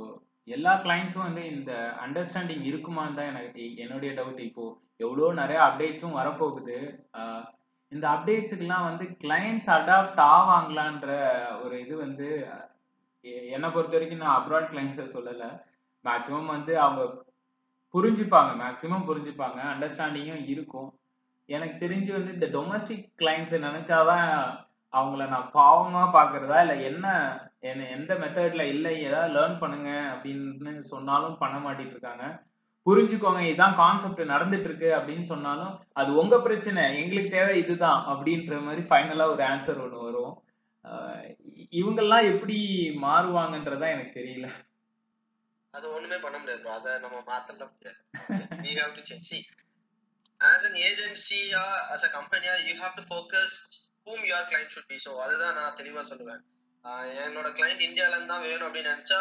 [SPEAKER 1] எல்லா கிளைண்ட்ஸும் வந்து இந்த அண்டர்ஸ்டாண்டிங் இருக்குமான்னு தான் எனக்கு என்னுடைய டவுட் இப்போ எவ்வளோ நிறைய அப்டேட்ஸும் வரப்போகுது. இந்த அப்டேட்ஸுக்கெல்லாம் வந்து கிளைண்ட்ஸ் அடாப்ட் ஆவாங்களான்ற ஒரு இது வந்து எ- என்னை பொறுத்த வரைக்கும் நான் அப்ராட் கிளைண்ட்ஸை சொல்லலை. மேக்ஸிமம் வந்து அவங்க புரிஞ்சுப்பாங்க மேக்ஸிமம் புரிஞ்சுப்பாங்க அண்டர்ஸ்டாண்டிங்கும் இருக்கும். எனக்கு தெரிஞ்சு வந்து இந்த டொமஸ்டிக் கிளைண்ட்ஸை நினைச்சாதான் அவங்கள நான் பாவமாக பார்க்குறதா இல்லை என்ன என்ன எந்த மெத்தடில் இல்லை ஏதாவது லேர்ன் பண்ணுங்க அப்படின்னு சொன்னாலும் பண்ண மாட்டிட்டு இருக்காங்க புரிஞ்சுக்கோங்க இதுதான் கான்செப்ட் நடந்துட்டு இருக்கு அப்படின்னு சொன்னாலும் அது உங்க பிரச்சனை எங்களுக்கு தேவை இதுதான் அப்படின்ற மாதிரி ஃபைனலாக ஒரு ஆன்சர் ஒன்று வரும். இவங்கெல்லாம் எப்படி மாறுவாங்கன்றதா எனக்கு தெரியல.
[SPEAKER 2] அது ஒண்ணுமே பண்ண முடியாது bro அதை நம்ம மாத்தல முடியாது have to change see as an agency or as a company you have to focus whom your client should be so அதுதான் நான் தெளிவா சொல்லுவேன் என்னோட client இந்தியால இருந்து தான் வேணும் அப்படின்னு நினைச்சா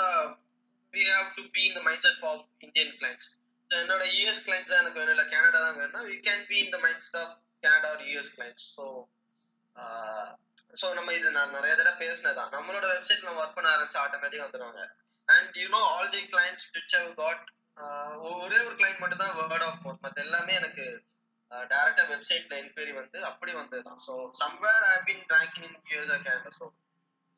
[SPEAKER 2] have to be in the mindset of Indian clients so என்னோட US clients தான் எனக்கு வேணும் இல்ல கனடா தான் வேணும்னா we can be in the mindset of Canada or US clients so so நம்ம இது நான் நிறைய தடவை பேசினதான் நம்மளோட வெப்சைட் நம்ம ஒர்க் பண்ண ஆரம்பிச்சு ஆட்டோமேட்டிக் வந்துடுவாங்க and you know all the clients which have got ஒரே ஒரு கிளைண்ட் மட்டும் தான் வேர்ட் ஆஃப் மவுத் மற்ற எல்லாமே எனக்கு டேரக்டா வெப்சைட்ல என்கொயரி வந்து அப்படி வந்தது தான் so somewhere I been ranking in US character so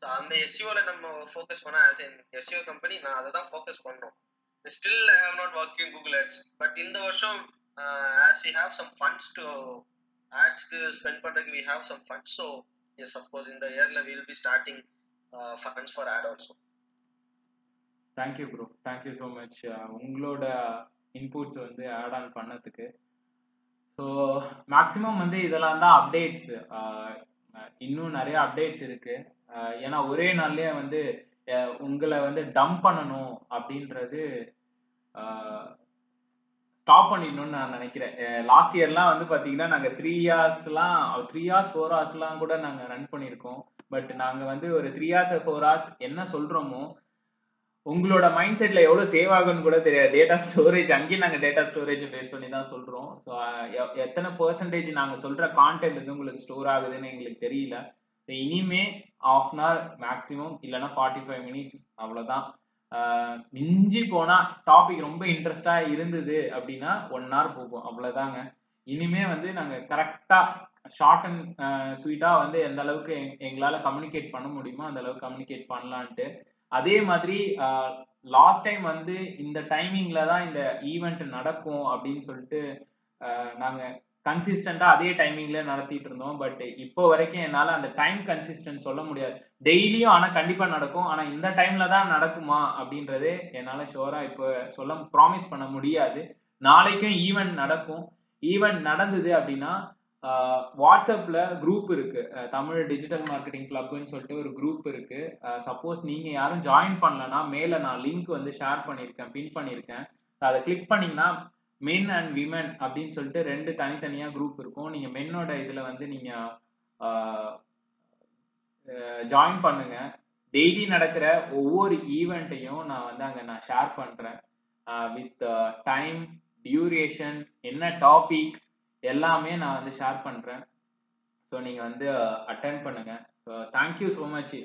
[SPEAKER 2] அந்த எஸ்சிஓல நம்ம ஃபோக்கஸ் பண்ணா ஆஸ் என் எஸ்சிஓ கம்பெனி நான் அதை தான் ஃபோக்கஸ் பண்ணோம் still I have not working Google ads but இந்த வருஷம் as we have some funds to ஆட்ஸ்க்கு spend பண்றதுக்கு we have some funds so yes suppose இந்த இயர்ல will be starting funds for ad also
[SPEAKER 1] thank you bro thank you so much உங்களோட inputs வந்து add on பண்ணதுக்கு. So maximum வந்து இதெல்லாம் தான் updates uh, இன்னும் நிறைய அப்டேட்ஸ் இருக்கு. Uh, ஏன்னா ஒரே நாள்லயே வந்து uh, உங்களை வந்து டம்ப் பண்ணணும் அப்படின்றது ஸ்டாப் பண்ணிடணும்னு நான் நினைக்கிறேன். லாஸ்ட் இயர்லாம் வந்து பார்த்தீங்கன்னா நாங்கள் த்ரீ இயர்ஸ்லாம் த்ரீ ஹார்ஸ் ஃபோர் ஹார்ஸ்லாம் கூட நாங்கள் ரன் பண்ணியிருக்கோம். பட் நாங்கள் வந்து ஒரு த்ரீ ஹார்ஸ் ஃபோர் ஹார்ஸ் என்ன சொல்கிறோமோ உங்களோட மைண்ட் செட்ல எவ்வளவு சேவ் ஆகும்னு கூட தெரியாது. டேட்டா ஸ்டோரேஜ் அங்கேயும் நாங்க டேட்டா ஸ்டோரேஜ் பேஸ் பண்ணி தான் சொல்றோம். ஸோ எத்தனை பர்சன்டேஜ் நாங்க சொல்ற கான்டென்ட் வந்து உங்களுக்கு ஸ்டோர் ஆகுதுன்னு எங்களுக்கு தெரியல. So, இனிமே ஆஃப் அன் ஹவர் மேக்ஸிமம் இல்லைன்னா ஃபார்ட்டி ஃபைவ் மினிட்ஸ் அவ்வளோதான் மிஞ்சி போனா டாபிக் ரொம்ப இன்ட்ரெஸ்டா இருந்தது அப்படின்னா ஒன் ஹவர் போகும். அவ்வளவுதாங்க. இனிமே வந்து நாங்க கரெக்டா ஷார்ட் அண்ட் ஸ்வீட்டா வந்து எந்த அளவுக்கு எங்- எங்களால கம்யூனிகேட் பண்ண முடியுமோ அந்த அளவுக்கு கம்யூனிகேட் பண்ணலான்ட்டு அதே மாதிரி லாஸ்ட் டைம் வந்து இந்த டைமிங்ல தான் இந்த ஈவெண்ட் நடக்கும் அப்படின்னு சொல்லிட்டு நாங்கள் கன்சிஸ்டண்டாக கன்சிஸ்டண்டா அதே டைமிங்ல நடத்திட்டு இருந்தோம். பட் இப்போ வரைக்கும் என்னால் அந்த டைம் கன்சிஸ்டன்ட் சொல்ல முடியாது. டெய்லியும் ஆனால் கண்டிப்பாக நடக்கும். ஆனால் இந்த டைம்ல தான் நடக்குமா அப்படின்றதே என்னால் ஷோராக இப்போ சொல்ல ப்ராமிஸ் பண்ண முடியாது. நாளைக்கும் ஈவெண்ட் நடக்கும். ஈவெண்ட் நடந்தது அப்படின்னா வாட்ஸ்அப்பில் குரூப் இருக்குது தமிழ் டிஜிட்டல் மார்க்கெட்டிங் கிளப்னு சொல்லிட்டு ஒரு குரூப் இருக்குது சப்போஸ் நீங்கள் யாரும் ஜாயின் பண்ணலன்னா மேலே நான் லிங்க் வந்து ஷேர் பண்ணியிருக்கேன் பின் பண்ணியிருக்கேன். அதை கிளிக் பண்ணீங்கன்னா மென் அண்ட் விமன் அப்படின்னு சொல்லிட்டு ரெண்டு தனித்தனியாக குரூப் இருக்கும். நீங்கள் மென்னோட இதில் வந்து நீங்கள் ஜாயின் பண்ணுங்கள் டெய்லி நடக்கிற ஒவ்வொரு ஈவெண்ட்டையும் நான் வந்து அங்கே நான் ஷேர் பண்ணுறேன் வித் டைம் டியூரேஷன் என்ன டாபிக் எல்லாமே நான் வந்து ஷேர் பண்ணுறேன் ஸோ நீங்கள் வந்து அட்டன் பண்ணுங்க. ஸோ தேங்க்யூ ஸோ மச்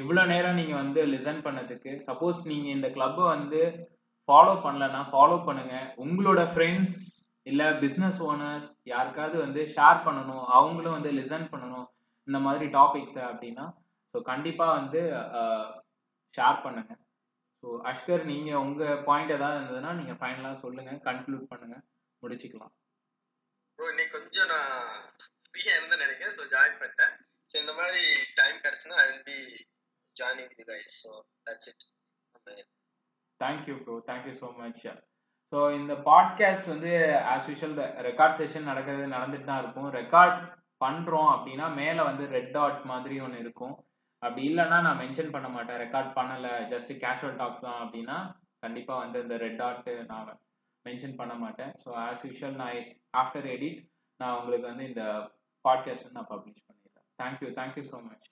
[SPEAKER 1] இவ்வளோ நேரம் நீங்கள் வந்து லிசன் பண்ணதுக்கு. சப்போஸ் நீங்கள் இந்த கிளப்பை வந்து ஃபாலோ பண்ணலன்னா ஃபாலோ பண்ணுங்க. உங்களோட ஃப்ரெண்ட்ஸ் இல்லை பிஸ்னஸ் ஓனர்ஸ் யாருக்காவது வந்து ஷேர் பண்ணணும். அவங்களும் வந்து லிசன் பண்ணணும். இந்த மாதிரி டாபிக்ஸை அப்படின்னா ஸோ கண்டிப்பாக வந்து ஷேர் பண்ணுங்க. ஸோ அஷ்கர் நீங்கள் உங்கள் பாயிண்ட் ஏதாவது இருந்ததுன்னா நீங்கள் ஃபைனலாக சொல்லுங்கள் கன்க்ளூட் பண்ணுங்கள் முடிச்சுக்கலாம்.
[SPEAKER 2] ப்ரோ இன்னைக்கு கொஞ்சம் நான் ஃப்ரீயா இருந்தேன் நினைக்கிறேன். ஸோ ஜாயின் பண்ணிட்டேன். ஸோ இந்த மாதிரி time கிடைச்சுன்னா I will be joining the guys so that's it
[SPEAKER 1] thank you bro thank you so much so இந்த பாட்காஸ்ட் வந்து ஆஸ் யூஷுவல் ரெக்கார்ட் செஷன் நடக்கிறது நடந்துட்டு தான் இருக்கும். ரெக்கார்ட் பண்ணுறோம் அப்படின்னா மேலே வந்து ரெட் டாட் மாதிரி ஒன்று இருக்கும். அப்படி இல்லைன்னா நான் மென்ஷன் பண்ண மாட்டேன். ரெக்கார்ட் பண்ணலை. ஜஸ்ட் கேஷுவல் டாக்ஸ் தான் அப்படின்னா கண்டிப்பாக வந்து இந்த ரெட் டாட்டு நான் மென்ஷன் பண்ண மாட்டேன். ஸோ ஆஸ் யூஷுவல் நான் ஆஃப்டர் எடிட் நான் உங்களுக்கு வந்து இந்த பாட்காஸ்ட் நான் பப்ளிஷ் பண்ணிடுறேன். Thank you thank you so much